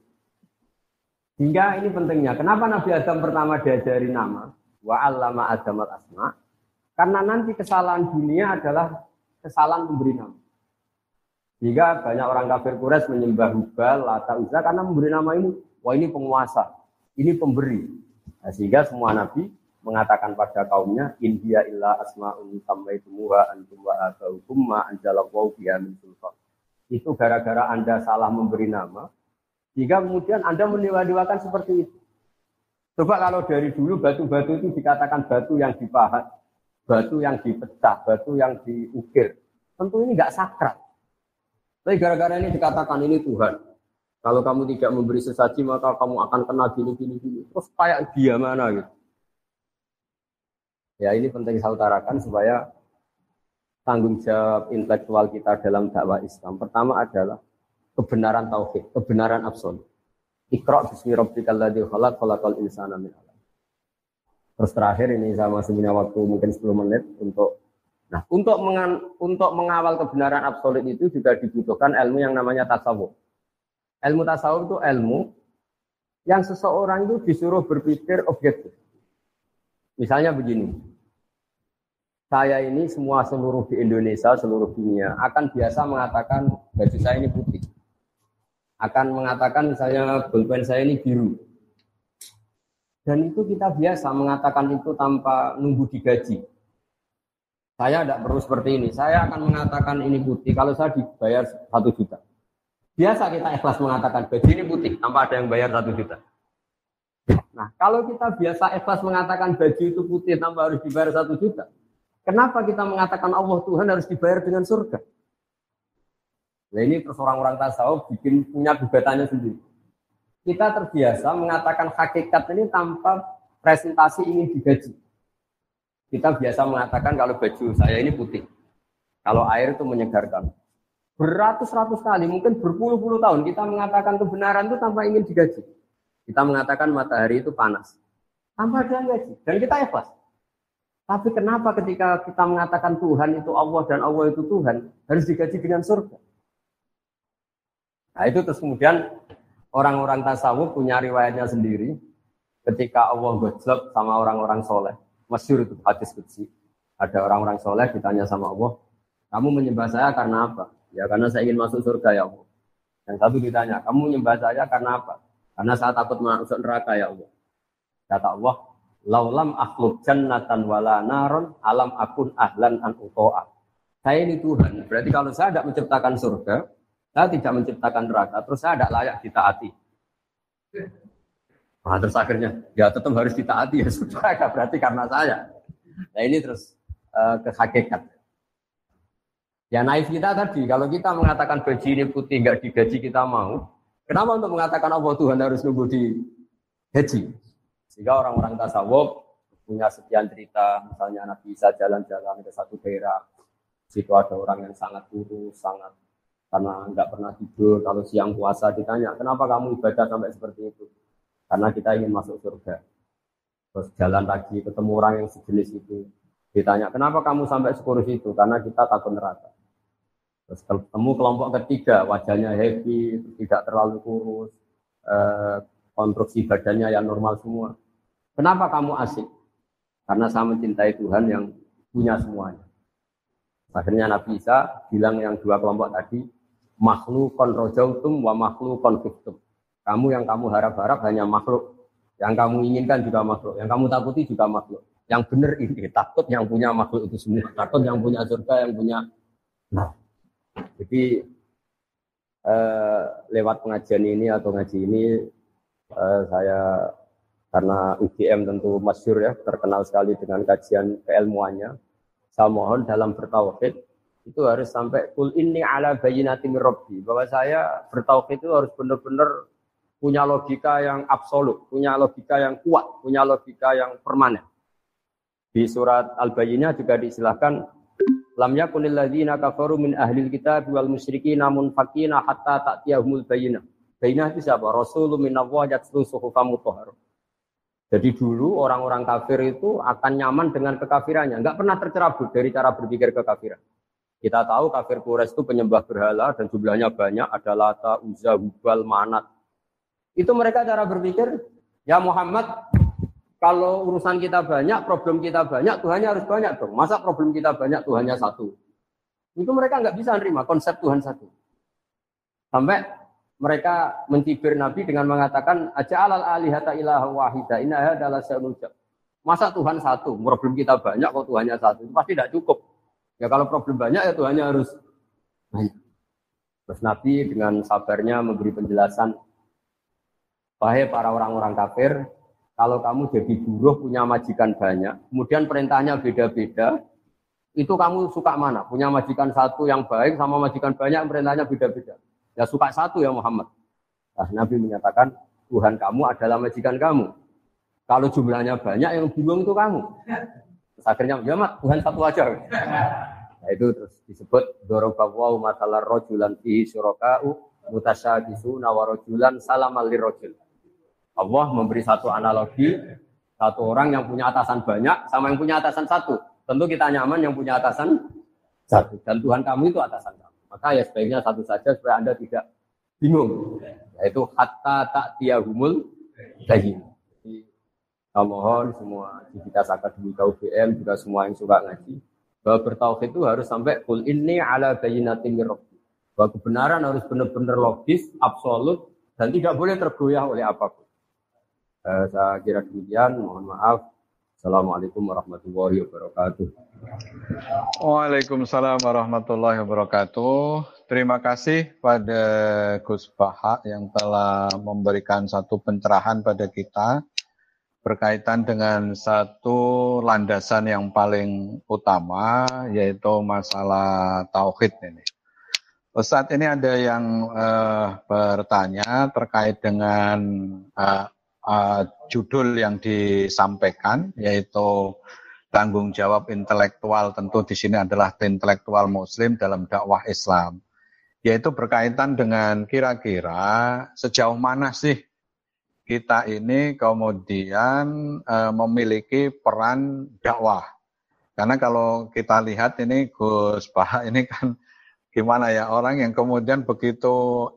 Hingga ini pentingnya. Kenapa Nabi Adam pertama diajari nama? Wa allama Adam al asma. Karena nanti kesalahan dunia adalah kesalahan memberi nama. Jika banyak orang kafir Quraisy menyembah Hubal, Lata, Uzza karena memberi nama ini, wah ini penguasa, ini pemberi. Nah, sehingga semua nabi mengatakan pada kaumnya, India illa asma'un sammaitumuha antum wa abaukum ma anjalallahu biha min sultan. Itu gara-gara Anda salah memberi nama, jika kemudian Anda meniwa-niwakan seperti itu. Coba kalau dari dulu batu-batu itu dikatakan batu yang dipahat, batu yang dipecah, batu yang diukir. Tentu ini nggak sakral. Tapi gara-gara ini dikatakan ini Tuhan. Kalau kamu tidak memberi sesaji maka kamu akan kena gini gini gini. Terus kayak dia mana gitu. Ya ini penting saya utarakan supaya tanggung jawab intelektual kita dalam dakwah Islam. Pertama adalah kebenaran tauhid, kebenaran absolut. Iqra bismi rabbikal ladzi khalaq khalaqal insana min Terus terakhir ini masih punya waktu mungkin 10 menit untuk Nah, untuk mengan, untuk mengawal kebenaran absolut itu juga dibutuhkan ilmu yang namanya tasawuf. Ilmu tasawuf itu ilmu yang seseorang itu disuruh berpikir objektif. Misalnya begini, saya ini semua seluruh di Indonesia, seluruh dunia akan biasa mengatakan baju saya ini putih. Akan mengatakan misalnya pulpen saya ini biru. Dan itu kita biasa mengatakan itu tanpa nunggu digaji. Saya tidak perlu seperti ini. Saya akan mengatakan ini putih kalau saya dibayar satu juta. Biasa kita ikhlas mengatakan baju ini putih tanpa ada yang bayar satu juta. Nah, kalau kita biasa ikhlas mengatakan baju itu putih tanpa harus dibayar satu juta, kenapa kita mengatakan Allah Tuhan harus dibayar dengan surga? Nah ini terus orang-orang tasawuf bikin punya gugatannya sendiri. Kita terbiasa mengatakan hakikat ini tanpa presentasi ini digaji. Kita biasa mengatakan kalau baju saya ini putih. Kalau air itu menyegarkan. Beratus-ratus kali, mungkin berpuluh-puluh tahun kita mengatakan kebenaran itu tanpa ingin digaji. Kita mengatakan matahari itu panas. Tanpa ada gaji. Dan kita ikhlas. Tapi kenapa ketika kita mengatakan Tuhan itu Allah dan Allah itu Tuhan, harus digaji dengan surga? Nah itu terus kemudian Orang-orang tasawuf punya riwayatnya sendiri. Ketika Allah gojlok sama orang-orang soleh. Masyur itu hadis kecil. Ada orang-orang soleh ditanya sama Allah. Kamu menyembah saya karena apa? Ya karena saya ingin masuk surga ya Allah. Yang satu ditanya, kamu menyembah saya karena apa? Karena saya takut masuk neraka ya Allah. Kata Allah, laulam akhluk jannatan wala naron alam akun ahlan an uto'a. Saya ini Tuhan. Berarti kalau saya tidak menciptakan surga, saya tidak menciptakan neraka, terus saya tidak layak ditaati. Nah, terus akhirnya ya tetap harus ditaati ya sudah, berarti karena saya. Nah ini terus uh, ke hakikat. Ya naif kita tadi, kalau kita mengatakan baju ini putih nggak digaji kita mau, kenapa untuk mengatakan Allah Tuhan harus nunggu di gaji? Sehingga orang-orang tasawuf punya sekian cerita, misalnya Nabi Isa jalan-jalan ke satu daerah, situ ada orang yang sangat kurus, sangat karena nggak pernah tidur. Kalau siang puasa ditanya, kenapa kamu ibadah sampai seperti itu? Karena kita ingin masuk surga. Terus jalan lagi ketemu orang yang sejenis itu. Ditanya, kenapa kamu sampai sekurus itu? Karena kita takut neraka. Terus ketemu kelompok ketiga, wajahnya happy, tidak terlalu kurus, eh, konstruksi badannya yang normal semua. Kenapa kamu asik? Karena saya mencintai Tuhan yang punya semuanya. Akhirnya Nabi Isa bilang yang dua kelompok tadi, makhluk konrojautum wa makhluk konfiktum. Kamu yang kamu harap-harap hanya makhluk. Yang kamu inginkan juga makhluk. Yang kamu takuti juga makhluk. Yang benar ini takut yang punya makhluk itu semua. Takut yang punya surga, yang punya. Nah, jadi eh, lewat pengajian ini atau ngaji ini eh, saya karena UGM tentu masyur ya terkenal sekali dengan kajian keilmuannya. Saya mohon dalam bertauhid itu harus sampai kul ini ala bayinati mirrabbi bahwa saya bertauhid itu harus benar-benar punya logika yang absolut, punya logika yang kuat, punya logika yang permanen. Di surat Al-Bayyinah juga disilahkan lam yakunil ladzina kafaru min ahlil kitab wal namun fakina hatta ta'tiyahumul bayyinah. Bayyinah itu siapa? Rasulun minallah yatlu suhufam mutahhar. Jadi dulu orang-orang kafir itu akan nyaman dengan kekafirannya, nggak pernah tercerabut dari cara berpikir kekafiran. Kita tahu kafir Quraisy itu penyembah berhala dan jumlahnya banyak, ada Lata, Uzza, Hubal, Manat. Itu mereka cara berpikir, ya Muhammad, kalau urusan kita banyak, problem kita banyak, Tuhannya harus banyak dong. Masa problem kita banyak, Tuhannya satu? Itu mereka nggak bisa nerima konsep Tuhan satu. Sampai mereka mencibir Nabi dengan mengatakan aja alal alihata ilaha wahida inna adalah Masa Tuhan satu, problem kita banyak kok Tuhannya satu, itu pasti tidak cukup. Ya kalau problem banyak ya Tuhannya harus banyak. Terus Nabi dengan sabarnya memberi penjelasan, Wahai para orang-orang kafir, kalau kamu jadi buruh punya majikan banyak, kemudian perintahnya beda-beda, itu kamu suka mana? Punya majikan satu yang baik sama majikan banyak, perintahnya beda-beda. Ya suka satu ya Muhammad. Nah, Nabi menyatakan, Tuhan kamu adalah majikan kamu. Kalau jumlahnya banyak, yang bingung itu kamu. Terus akhirnya, ya mak, Tuhan satu aja. Nah itu terus disebut dorobawu masalah rojulan fi syuroka'u mutasyabisuna wa rojulan salam rojul. Allah memberi satu analogi, satu orang yang punya atasan banyak sama yang punya atasan satu. Tentu kita nyaman yang punya atasan satu. Dan Tuhan kamu itu atasan kamu. Maka ya sebaiknya satu saja supaya Anda tidak bingung. Yaitu hatta tak tiahumul daging. Mohon semua aktivitas akademika UGM juga semua yang suka ngaji bahwa bertauhid itu harus sampai kul ini ala mirrabbi. Bahwa kebenaran harus benar-benar logis, absolut dan tidak boleh tergoyah oleh apa pun. Eh, saya kira demikian. Mohon maaf. Assalamualaikum warahmatullahi wabarakatuh. Waalaikumsalam warahmatullahi wabarakatuh. Terima kasih pada Gus Baha yang telah memberikan satu pencerahan pada kita berkaitan dengan satu landasan yang paling utama yaitu masalah tauhid ini. Saat ini ada yang uh, bertanya terkait dengan uh, uh, judul yang disampaikan yaitu tanggung jawab intelektual tentu di sini adalah intelektual muslim dalam dakwah Islam yaitu berkaitan dengan kira-kira sejauh mana sih kita ini kemudian e, memiliki peran dakwah. Karena kalau kita lihat ini Gus Bah ini kan gimana ya orang yang kemudian begitu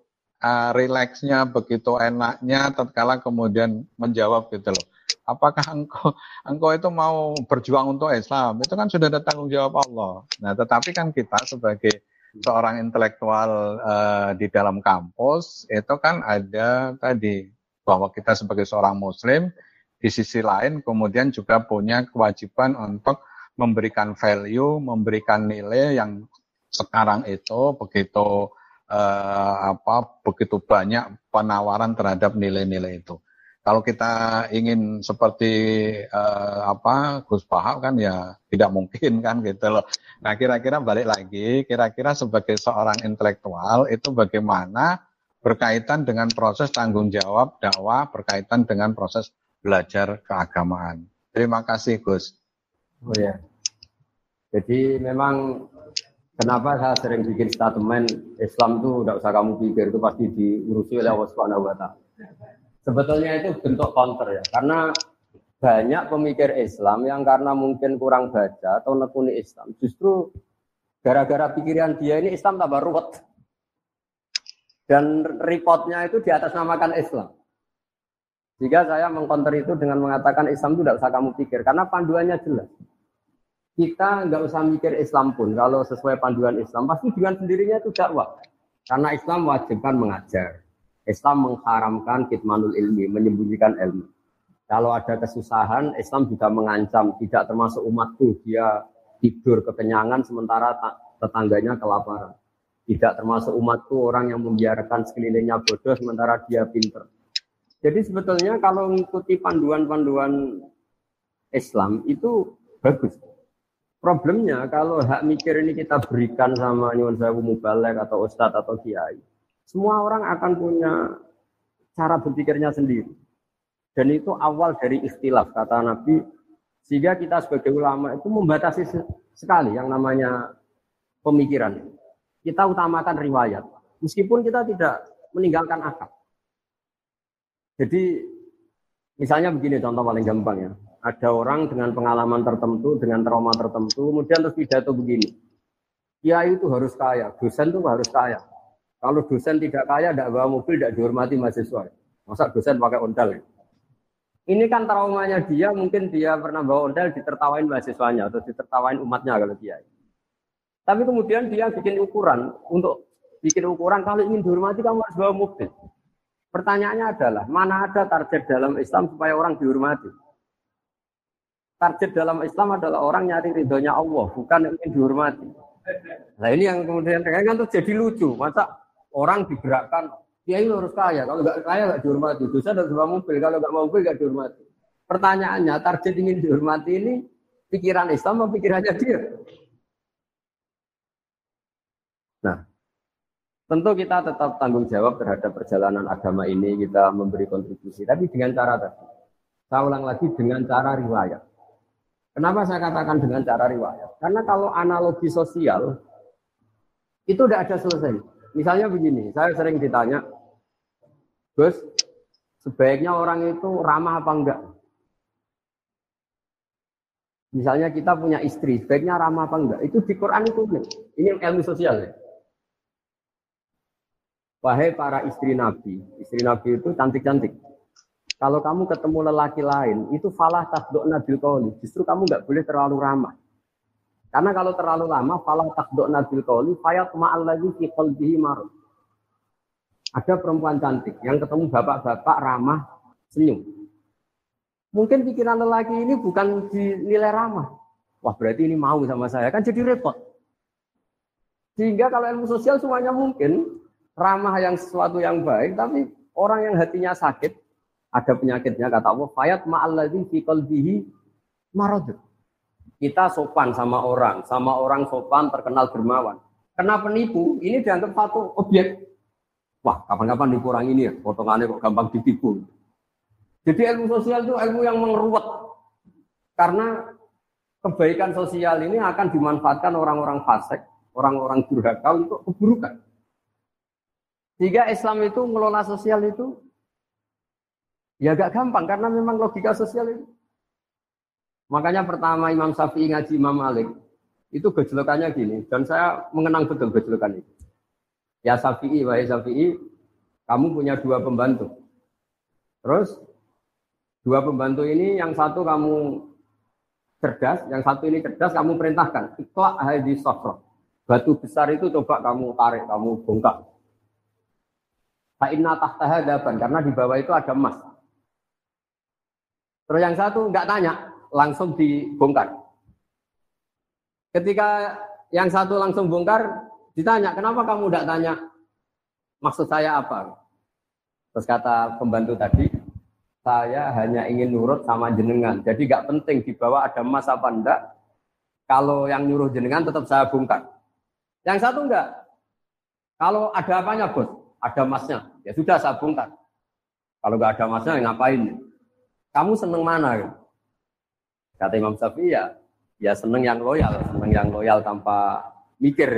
uh, rileksnya, begitu enaknya tatkala kemudian menjawab gitu loh. Apakah engkau engkau itu mau berjuang untuk Islam? Itu kan sudah ada tanggung jawab Allah. Nah, tetapi kan kita sebagai seorang intelektual uh, di dalam kampus itu kan ada tadi bahwa kita sebagai seorang muslim di sisi lain kemudian juga punya kewajiban untuk memberikan value, memberikan nilai yang sekarang itu begitu uh, apa begitu banyak penawaran terhadap nilai-nilai itu. Kalau kita ingin seperti uh, apa Gus Pahak kan ya tidak mungkin kan gitu loh. Nah kira-kira balik lagi, kira-kira sebagai seorang intelektual itu bagaimana berkaitan dengan proses tanggung jawab dakwah, berkaitan dengan proses belajar keagamaan. Terima kasih Gus. Oh ya. Jadi memang Kenapa saya sering bikin statement Islam itu tidak usah kamu pikir itu pasti diurusi oleh Allah Subhanahu wa. Sebetulnya itu bentuk counter ya. Karena banyak pemikir Islam yang karena mungkin kurang baca atau nekuni Islam, justru gara-gara pikiran dia ini Islam tambah ruwet. Dan reportnya itu di atas namakan Islam. Jika saya mengkonter itu dengan mengatakan Islam itu tidak usah kamu pikir, karena panduannya jelas. Kita nggak usah mikir Islam pun. Kalau sesuai panduan Islam pasti dengan sendirinya itu dakwah. Karena Islam wajibkan mengajar. Islam mengharamkan kitmanul ilmi menyembunyikan ilmu. Kalau ada kesusahan Islam juga mengancam. Tidak termasuk umatku dia tidur kekenyangan sementara tetangganya kelaparan tidak termasuk umatku orang yang membiarkan sekelilingnya bodoh sementara dia pinter jadi sebetulnya kalau mengikuti panduan-panduan Islam itu bagus Problemnya kalau hak mikir ini kita berikan sama nyuwun sewu mubalek atau ustadz atau kiai, semua orang akan punya cara berpikirnya sendiri. Dan itu awal dari istilah kata Nabi, sehingga kita sebagai ulama itu membatasi sekali yang namanya pemikiran. Kita utamakan riwayat, meskipun kita tidak meninggalkan akal. Jadi misalnya begini contoh paling gampang ya ada orang dengan pengalaman tertentu, dengan trauma tertentu, kemudian terus pidato begini. Kiai itu harus kaya, dosen itu harus kaya. Kalau dosen tidak kaya, tidak bawa mobil, tidak dihormati mahasiswa. Masa dosen pakai ya? Ini kan traumanya dia, mungkin dia pernah bawa ondal ditertawain mahasiswanya atau ditertawain umatnya kalau kiai. Tapi kemudian dia bikin ukuran untuk bikin ukuran kalau ingin dihormati kamu harus bawa mobil. Pertanyaannya adalah mana ada target dalam Islam supaya orang dihormati? target dalam Islam adalah orang nyari ridhonya Allah, bukan ingin dihormati. Nah ini yang kemudian kan tuh jadi lucu. Masa orang digerakkan, dia ini harus kaya. Kalau nggak kaya nggak dihormati. Dosa harus bawa mobil. Kalau nggak mau mobil nggak dihormati. Pertanyaannya, target ingin dihormati ini pikiran Islam atau pikirannya dia? Nah, tentu kita tetap tanggung jawab terhadap perjalanan agama ini, kita memberi kontribusi, tapi dengan cara tadi. Saya ulang lagi dengan cara riwayat. Kenapa saya katakan dengan cara riwayat? Karena kalau analogi sosial itu tidak ada selesai. Misalnya begini, saya sering ditanya, Gus, sebaiknya orang itu ramah apa enggak? Misalnya kita punya istri, sebaiknya ramah apa enggak? Itu di Quran itu Ini ilmu sosial ya. Wahai para istri Nabi, istri Nabi itu cantik-cantik. Kalau kamu ketemu lelaki lain, itu falah tasdok nabil kauli. Justru kamu nggak boleh terlalu ramah. Karena kalau terlalu lama, falah tasdok nabil kauli, fayat ma'al lagi fi qalbihi. Ada perempuan cantik yang ketemu bapak-bapak ramah, senyum. Mungkin pikiran lelaki ini bukan dinilai ramah. Wah berarti ini mau sama saya, kan jadi repot. Sehingga kalau ilmu sosial semuanya mungkin, ramah yang sesuatu yang baik, tapi orang yang hatinya sakit, ada penyakitnya kata Allah fayat ma'alladzi fi qalbihi. Kita sopan sama orang, sama orang sopan terkenal dermawan. Kena penipu, ini dianggap satu objek. Wah, kapan-kapan nipu orang ini ya, potongannya kok gampang ditipu. Jadi ilmu sosial itu ilmu yang mengeruat. Karena kebaikan sosial ini akan dimanfaatkan orang-orang fasik, orang-orang durhaka untuk keburukan. Sehingga Islam itu mengelola sosial itu Ya agak gampang karena memang logika sosial itu. Makanya pertama Imam Syafi'i ngaji Imam Malik itu gejolokannya gini dan saya mengenang betul gejolokan itu. Ya Syafi'i, wahai Syafi'i, Kamu punya dua pembantu. Terus dua pembantu ini yang satu kamu cerdas, yang satu ini cerdas kamu perintahkan. Ikhla hadis sofro. Batu besar itu coba kamu tarik, kamu bongkar. Fa'inna tahtaha daban, karena di bawah itu ada emas. Terus yang satu nggak tanya, langsung dibongkar. Ketika yang satu langsung bongkar, ditanya, kenapa kamu tidak tanya maksud saya apa? Terus kata pembantu tadi, saya hanya ingin nurut sama jenengan. Jadi gak penting di bawah ada emas apa enggak. Kalau yang nyuruh jenengan tetap saya bongkar. Yang satu enggak. Kalau ada apanya bos? Ada emasnya. Ya sudah saya bongkar. Kalau nggak ada emasnya ya ngapain? Kamu seneng mana? Kata Imam Syafi'i ya, ya seneng yang loyal, seneng yang loyal tanpa mikir.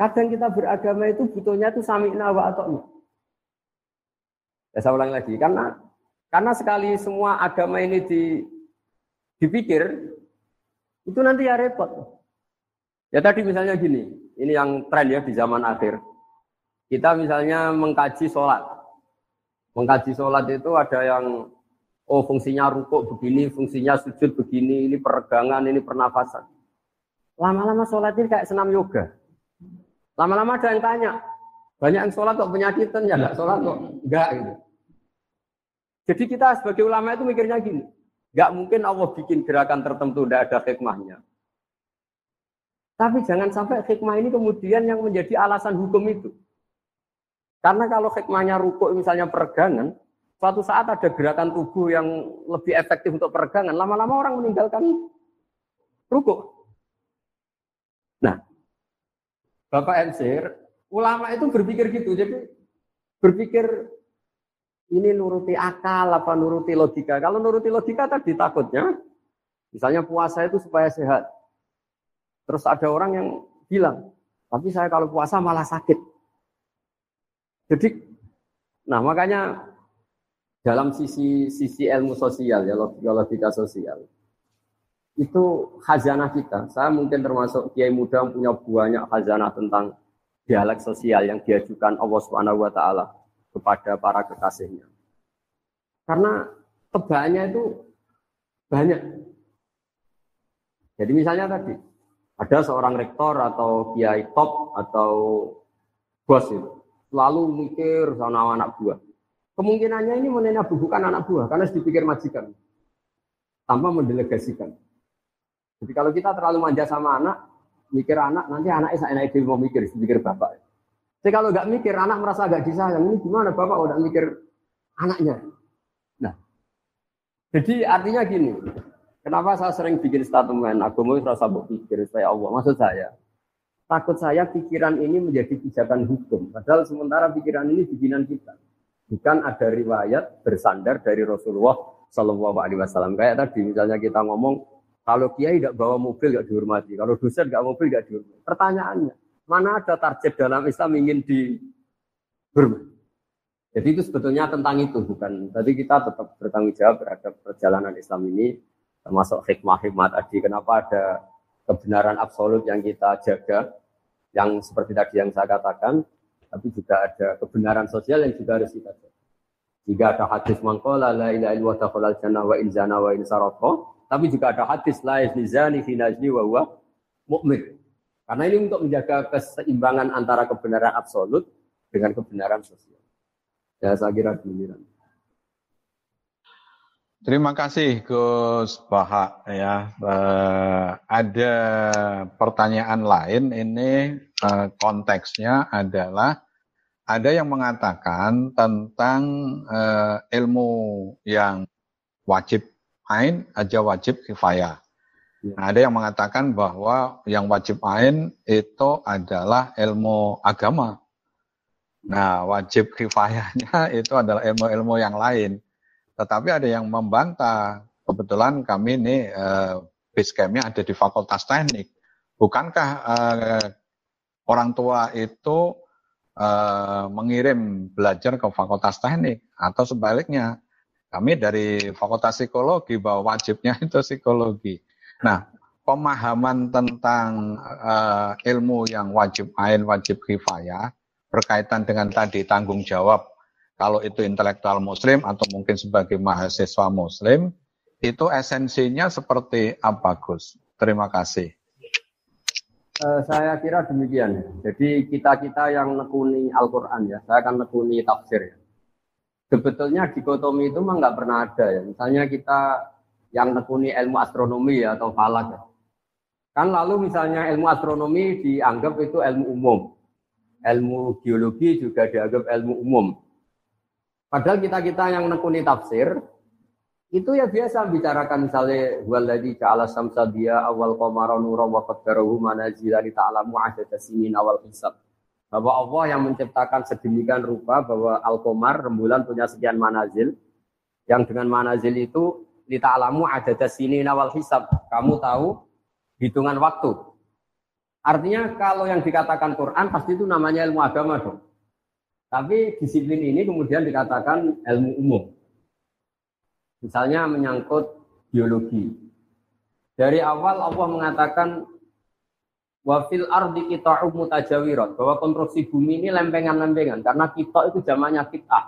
Kadang kita beragama itu butuhnya itu sami'na wa atoknya. Ya saya ulang lagi, karena karena sekali semua agama ini di, dipikir, itu nanti ya repot. Ya tadi misalnya gini, ini yang tren ya di zaman akhir. Kita misalnya mengkaji sholat. Mengkaji sholat itu ada yang, oh fungsinya rukuk begini, fungsinya sujud begini, ini peregangan, ini pernafasan. Lama-lama sholat ini kayak senam yoga. Lama-lama ada yang tanya, banyak yang sholat kok penyakitan ya nggak sholat kok enggak gitu. Jadi kita sebagai ulama itu mikirnya gini, nggak mungkin Allah bikin gerakan tertentu tidak ada hikmahnya. Tapi jangan sampai hikmah ini kemudian yang menjadi alasan hukum itu. Karena kalau hikmahnya rukuk misalnya peregangan, suatu saat ada gerakan tubuh yang lebih efektif untuk peregangan, lama-lama orang meninggalkan rukuk. Nah, Bapak Ensir, ulama itu berpikir gitu. Jadi berpikir ini nuruti akal apa nuruti logika. Kalau nuruti logika tadi takutnya, misalnya puasa itu supaya sehat. Terus ada orang yang bilang, tapi saya kalau puasa malah sakit. Jadi, nah makanya dalam sisi sisi ilmu sosial ya logika sosial itu khazanah kita. Saya mungkin termasuk kiai muda yang punya banyak khazanah tentang dialek sosial yang diajukan Allah Subhanahu wa taala kepada para kekasihnya. Karena tebaannya itu banyak. Jadi misalnya tadi ada seorang rektor atau kiai top atau bos itu selalu mikir sama anak buah. Kemungkinannya ini menena bukan anak buah karena dipikir majikan tanpa mendelegasikan. Jadi kalau kita terlalu manja sama anak, mikir anak, nanti anaknya saya enak mau mikir, mikir bapak. Jadi kalau nggak mikir, anak merasa agak disayang. Ini gimana bapak udah mikir anaknya? Nah, jadi artinya gini, kenapa saya sering bikin statement, aku mau rasa pikir supaya Allah. Maksud saya, takut saya pikiran ini menjadi pijakan hukum. Padahal sementara pikiran ini bikinan kita. Bukan ada riwayat bersandar dari Rasulullah Shallallahu Alaihi Wasallam. Kayak tadi misalnya kita ngomong kalau kiai tidak bawa mobil tidak dihormati. Kalau dosen tidak mobil tidak dihormati. Pertanyaannya, mana ada target dalam Islam ingin dihormati? Jadi itu sebetulnya tentang itu, bukan. Tadi kita tetap bertanggung jawab terhadap perjalanan Islam ini, termasuk hikmah-hikmah tadi. Kenapa ada kebenaran absolut yang kita jaga, yang seperti tadi yang saya katakan, tapi juga ada kebenaran sosial yang juga harus kita jaga. Jika ada hadis mangkola la ilaha illallah jannah wa in zana wa in sarafah, tapi juga ada hadis la yazni fi najli wa huwa mu'min. Karena ini untuk menjaga keseimbangan antara kebenaran absolut dengan kebenaran sosial. Ya saya kira demikian. Terima kasih Gus Baha ya. Uh, ada pertanyaan lain ini uh, konteksnya adalah ada yang mengatakan tentang uh, ilmu yang wajib ain aja wajib kifayah. Ya. Nah, ada yang mengatakan bahwa yang wajib ain itu adalah ilmu agama. Nah, wajib kifayahnya itu adalah ilmu-ilmu yang lain. Tetapi ada yang membantah. Kebetulan kami ini eh, base campnya ada di Fakultas Teknik. Bukankah eh, orang tua itu eh, mengirim belajar ke Fakultas Teknik atau sebaliknya? Kami dari Fakultas Psikologi bahwa wajibnya itu psikologi. Nah, pemahaman tentang uh, ilmu yang wajib ain, wajib kifayah, berkaitan dengan tadi tanggung jawab kalau itu intelektual muslim atau mungkin sebagai mahasiswa muslim itu esensinya seperti apa Gus? Terima kasih. Uh, saya kira demikian. Jadi kita-kita yang nekuni Al-Quran ya, saya akan nekuni tafsir ya. Sebetulnya dikotomi itu memang nggak pernah ada ya. Misalnya kita yang nekuni ilmu astronomi ya, atau falak ya. Kan lalu misalnya ilmu astronomi dianggap itu ilmu umum. Ilmu geologi juga dianggap ilmu umum. Padahal kita-kita yang nekuni tafsir, itu ya biasa bicarakan misalnya waladhi ta'ala samsa dia awal qamara nura wa qaddarahu manazila li ta'lamu adada sinin awal hisab. Bahwa Allah yang menciptakan sedemikian rupa bahwa al-qamar rembulan punya sekian manazil yang dengan manazil itu li ta'lamu adada sinin awal hisab. Kamu tahu hitungan waktu. Artinya kalau yang dikatakan Quran pasti itu namanya ilmu agama dong. Tapi disiplin ini kemudian dikatakan ilmu umum. Misalnya menyangkut biologi. Dari awal Allah mengatakan wafil ardi kita mutajawirat bahwa konstruksi bumi ini lempengan-lempengan karena kita itu zamannya kita.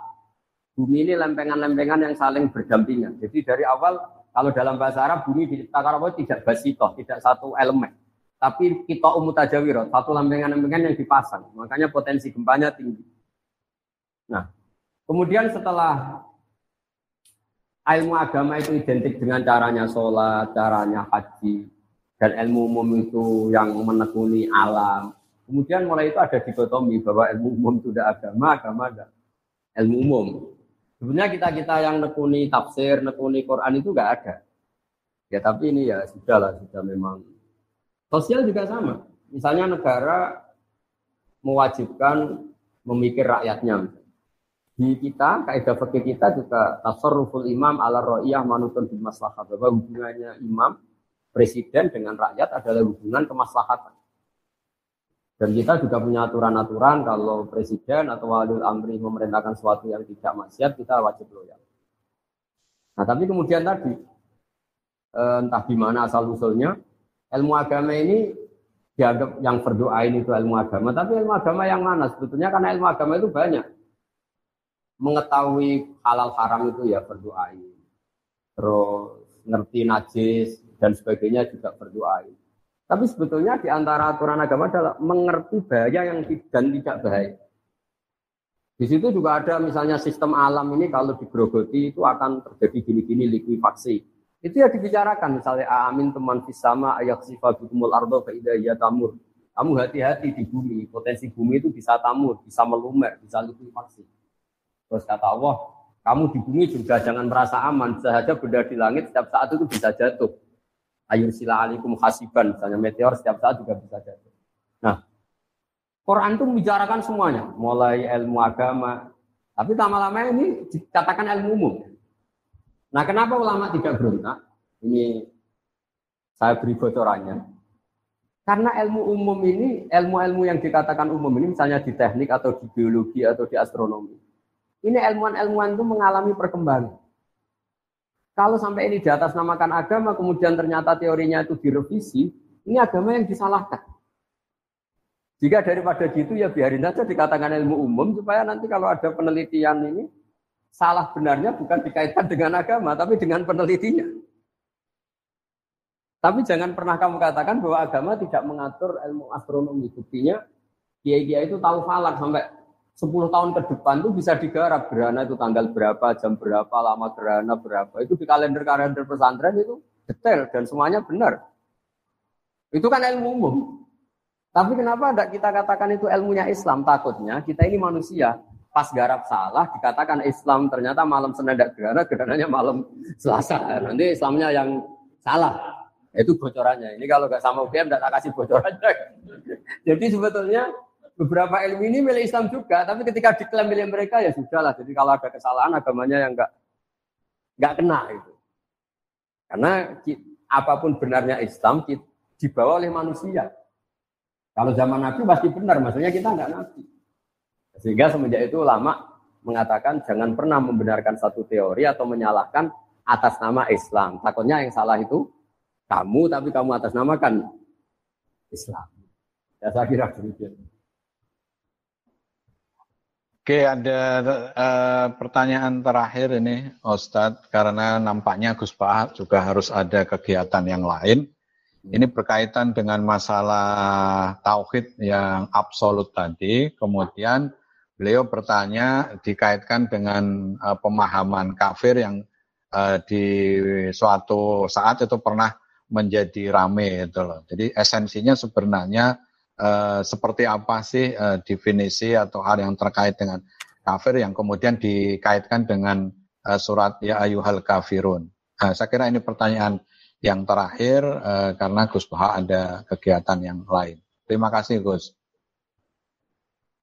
Bumi ini lempengan-lempengan yang saling berdampingan. Jadi dari awal kalau dalam bahasa Arab bumi diciptakan Allah tidak basito, tidak satu elemen. Tapi kita umutajawirat, satu lempengan-lempengan yang dipasang. Makanya potensi gempanya tinggi. Nah, kemudian setelah ilmu agama itu identik dengan caranya sholat, caranya haji, dan ilmu umum itu yang menekuni alam. Kemudian mulai itu ada dikotomi bahwa ilmu umum itu sudah agama, agama ada ilmu umum. Sebenarnya kita-kita yang nekuni tafsir, nekuni Quran itu enggak ada. Ya tapi ini ya sudah lah, sudah memang. Sosial juga sama. Misalnya negara mewajibkan memikir rakyatnya di kita kaidah fikih kita juga tasarruful imam ala ra'iyah manutun di maslahah bahwa hubungannya imam presiden dengan rakyat adalah hubungan kemaslahatan. Dan kita juga punya aturan-aturan kalau presiden atau wali amri memerintahkan sesuatu yang tidak maksiat kita wajib loyal. Nah tapi kemudian tadi eh, entah di mana asal usulnya ilmu agama ini dianggap yang berdoain itu ilmu agama, tapi ilmu agama yang mana? Sebetulnya karena ilmu agama itu banyak mengetahui halal haram itu ya berdoain. Terus ngerti najis dan sebagainya juga berdoain. Tapi sebetulnya di antara aturan agama adalah mengerti bahaya yang dan tidak bahaya. Di situ juga ada misalnya sistem alam ini kalau digrogoti itu akan terjadi gini-gini likuifaksi. Itu ya dibicarakan misalnya amin teman fisama sifat bikumul ardo ya tamur. Kamu hati-hati di bumi, potensi bumi itu bisa tamur, bisa melumer, bisa likuifaksi. Terus kata Allah, kamu di bumi juga jangan merasa aman. Sahaja benda di langit setiap saat itu bisa jatuh. Ayu sila alikum hasiban. Misalnya meteor setiap saat juga bisa jatuh. Nah, Quran itu membicarakan semuanya. Mulai ilmu agama. Tapi lama-lama ini dikatakan ilmu umum. Nah, kenapa ulama tidak berontak? Ini saya beri bocorannya. Karena ilmu umum ini, ilmu-ilmu yang dikatakan umum ini, misalnya di teknik atau di biologi atau di astronomi, ini ilmuwan-ilmuwan itu mengalami perkembangan. Kalau sampai ini di atas namakan agama, kemudian ternyata teorinya itu direvisi, ini agama yang disalahkan. Jika daripada gitu ya biarin saja dikatakan ilmu umum supaya nanti kalau ada penelitian ini salah benarnya bukan dikaitkan dengan agama tapi dengan penelitinya. Tapi jangan pernah kamu katakan bahwa agama tidak mengatur ilmu astronomi. Buktinya kiai-kiai itu tahu falak sampai 10 tahun ke depan itu bisa digarap gerhana itu tanggal berapa, jam berapa, lama gerhana berapa. Itu di kalender-kalender pesantren itu detail dan semuanya benar. Itu kan ilmu umum. Tapi kenapa tidak kita katakan itu ilmunya Islam? Takutnya kita ini manusia. Pas garap salah dikatakan Islam ternyata malam Senin tidak gerhana, gerhananya malam Selasa. Nanti Islamnya yang salah. Itu bocorannya. Ini kalau nggak sama UGM tidak kasih bocorannya. Jadi sebetulnya beberapa ilmu ini milik Islam juga, tapi ketika diklaim milik mereka ya sudahlah. Jadi kalau ada kesalahan agamanya yang enggak enggak kena itu. Karena apa pun benarnya Islam dibawa oleh manusia. Kalau zaman Nabi pasti benar, maksudnya kita enggak Nabi. Sehingga semenjak itu ulama mengatakan jangan pernah membenarkan satu teori atau menyalahkan atas nama Islam. Takutnya yang salah itu kamu, tapi kamu atas namakan Islam. Ya saya kira demikian. Oke, ada uh, pertanyaan terakhir ini, Ustadz, karena nampaknya Gus Pak juga harus ada kegiatan yang lain. Ini berkaitan dengan masalah tauhid yang absolut tadi. Kemudian beliau bertanya dikaitkan dengan uh, pemahaman kafir yang uh, di suatu saat itu pernah menjadi rame itu loh. Jadi esensinya sebenarnya uh, seperti apa sih uh, definisi atau hal yang terkait dengan kafir yang kemudian dikaitkan dengan uh, surat ya ayuhal kafirun. Nah, saya kira ini pertanyaan yang terakhir uh, karena Gus Baha ada kegiatan yang lain. Terima kasih Gus.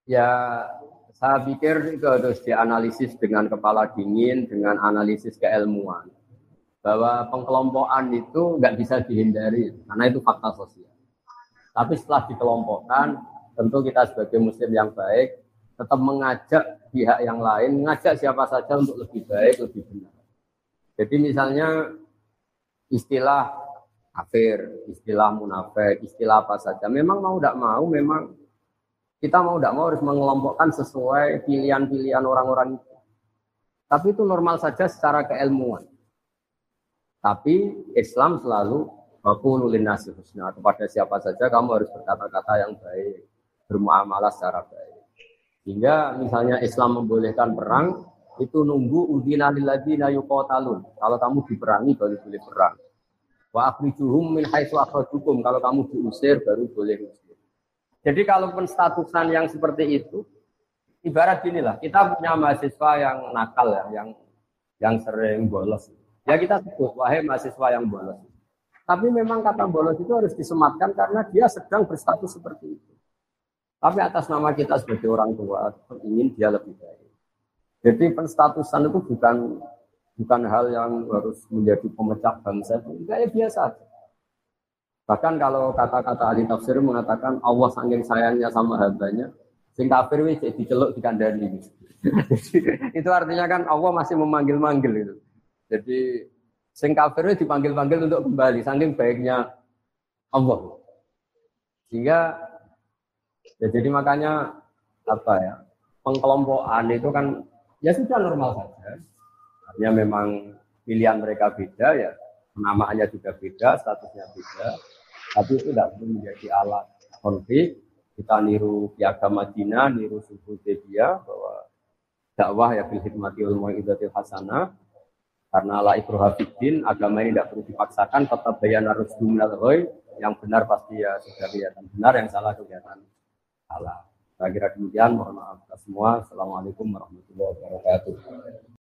Ya, saya pikir itu harus dianalisis dengan kepala dingin, dengan analisis keilmuan. Bahwa pengkelompokan itu nggak bisa dihindari, karena itu fakta sosial. Tapi setelah dikelompokkan, tentu kita sebagai muslim yang baik tetap mengajak pihak yang lain, mengajak siapa saja untuk lebih baik, lebih benar. Jadi misalnya istilah kafir, istilah munafik, istilah apa saja. Memang mau tidak mau, memang kita mau tidak mau harus mengelompokkan sesuai pilihan-pilihan orang-orang itu. Tapi itu normal saja secara keilmuan. Tapi Islam selalu Wakulu linnasi husna. Kepada siapa saja kamu harus berkata-kata yang baik. Bermuamalah secara baik. Hingga misalnya Islam membolehkan perang, itu nunggu udina lilladzina yuqatalun. Kalau kamu diperangi baru boleh perang. Wa akhrijuhum min haitsu akhrajukum. Kalau kamu diusir baru boleh usir. Jadi kalau penstatusan yang seperti itu, ibarat gini lah, kita punya mahasiswa yang nakal ya, yang yang sering bolos. Ya kita sebut, wahai mahasiswa yang bolos. Tapi memang kata bolos itu harus disematkan karena dia sedang berstatus seperti itu. Tapi atas nama kita sebagai orang tua ingin dia lebih baik. Jadi penstatusan itu bukan bukan hal yang harus menjadi pemecah bangsa. Kayak biasa. Bahkan kalau kata-kata ahli tafsir mengatakan Allah sangat sayangnya sama hambanya, sing kafir wis diceluk dikandani. itu artinya kan Allah masih memanggil-manggil itu. Jadi Sing kafir dipanggil-panggil untuk kembali, saking baiknya Allah. Sehingga ya jadi makanya apa ya pengkelompokan itu kan ya sudah normal saja. Artinya memang pilihan mereka beda ya, namaannya juga beda, statusnya beda. Tapi itu tidak perlu menjadi alat konflik. Kita niru piagam Madinah, niru suku Debia bahwa dakwah ya bil hikmati wal hasanah karena la ikroha agama ini tidak perlu dipaksakan, tetap bayar harus minal yang benar pasti ya sudah kelihatan benar, yang salah kelihatan salah. Saya kira demikian, mohon maaf semua. Assalamualaikum warahmatullahi wabarakatuh.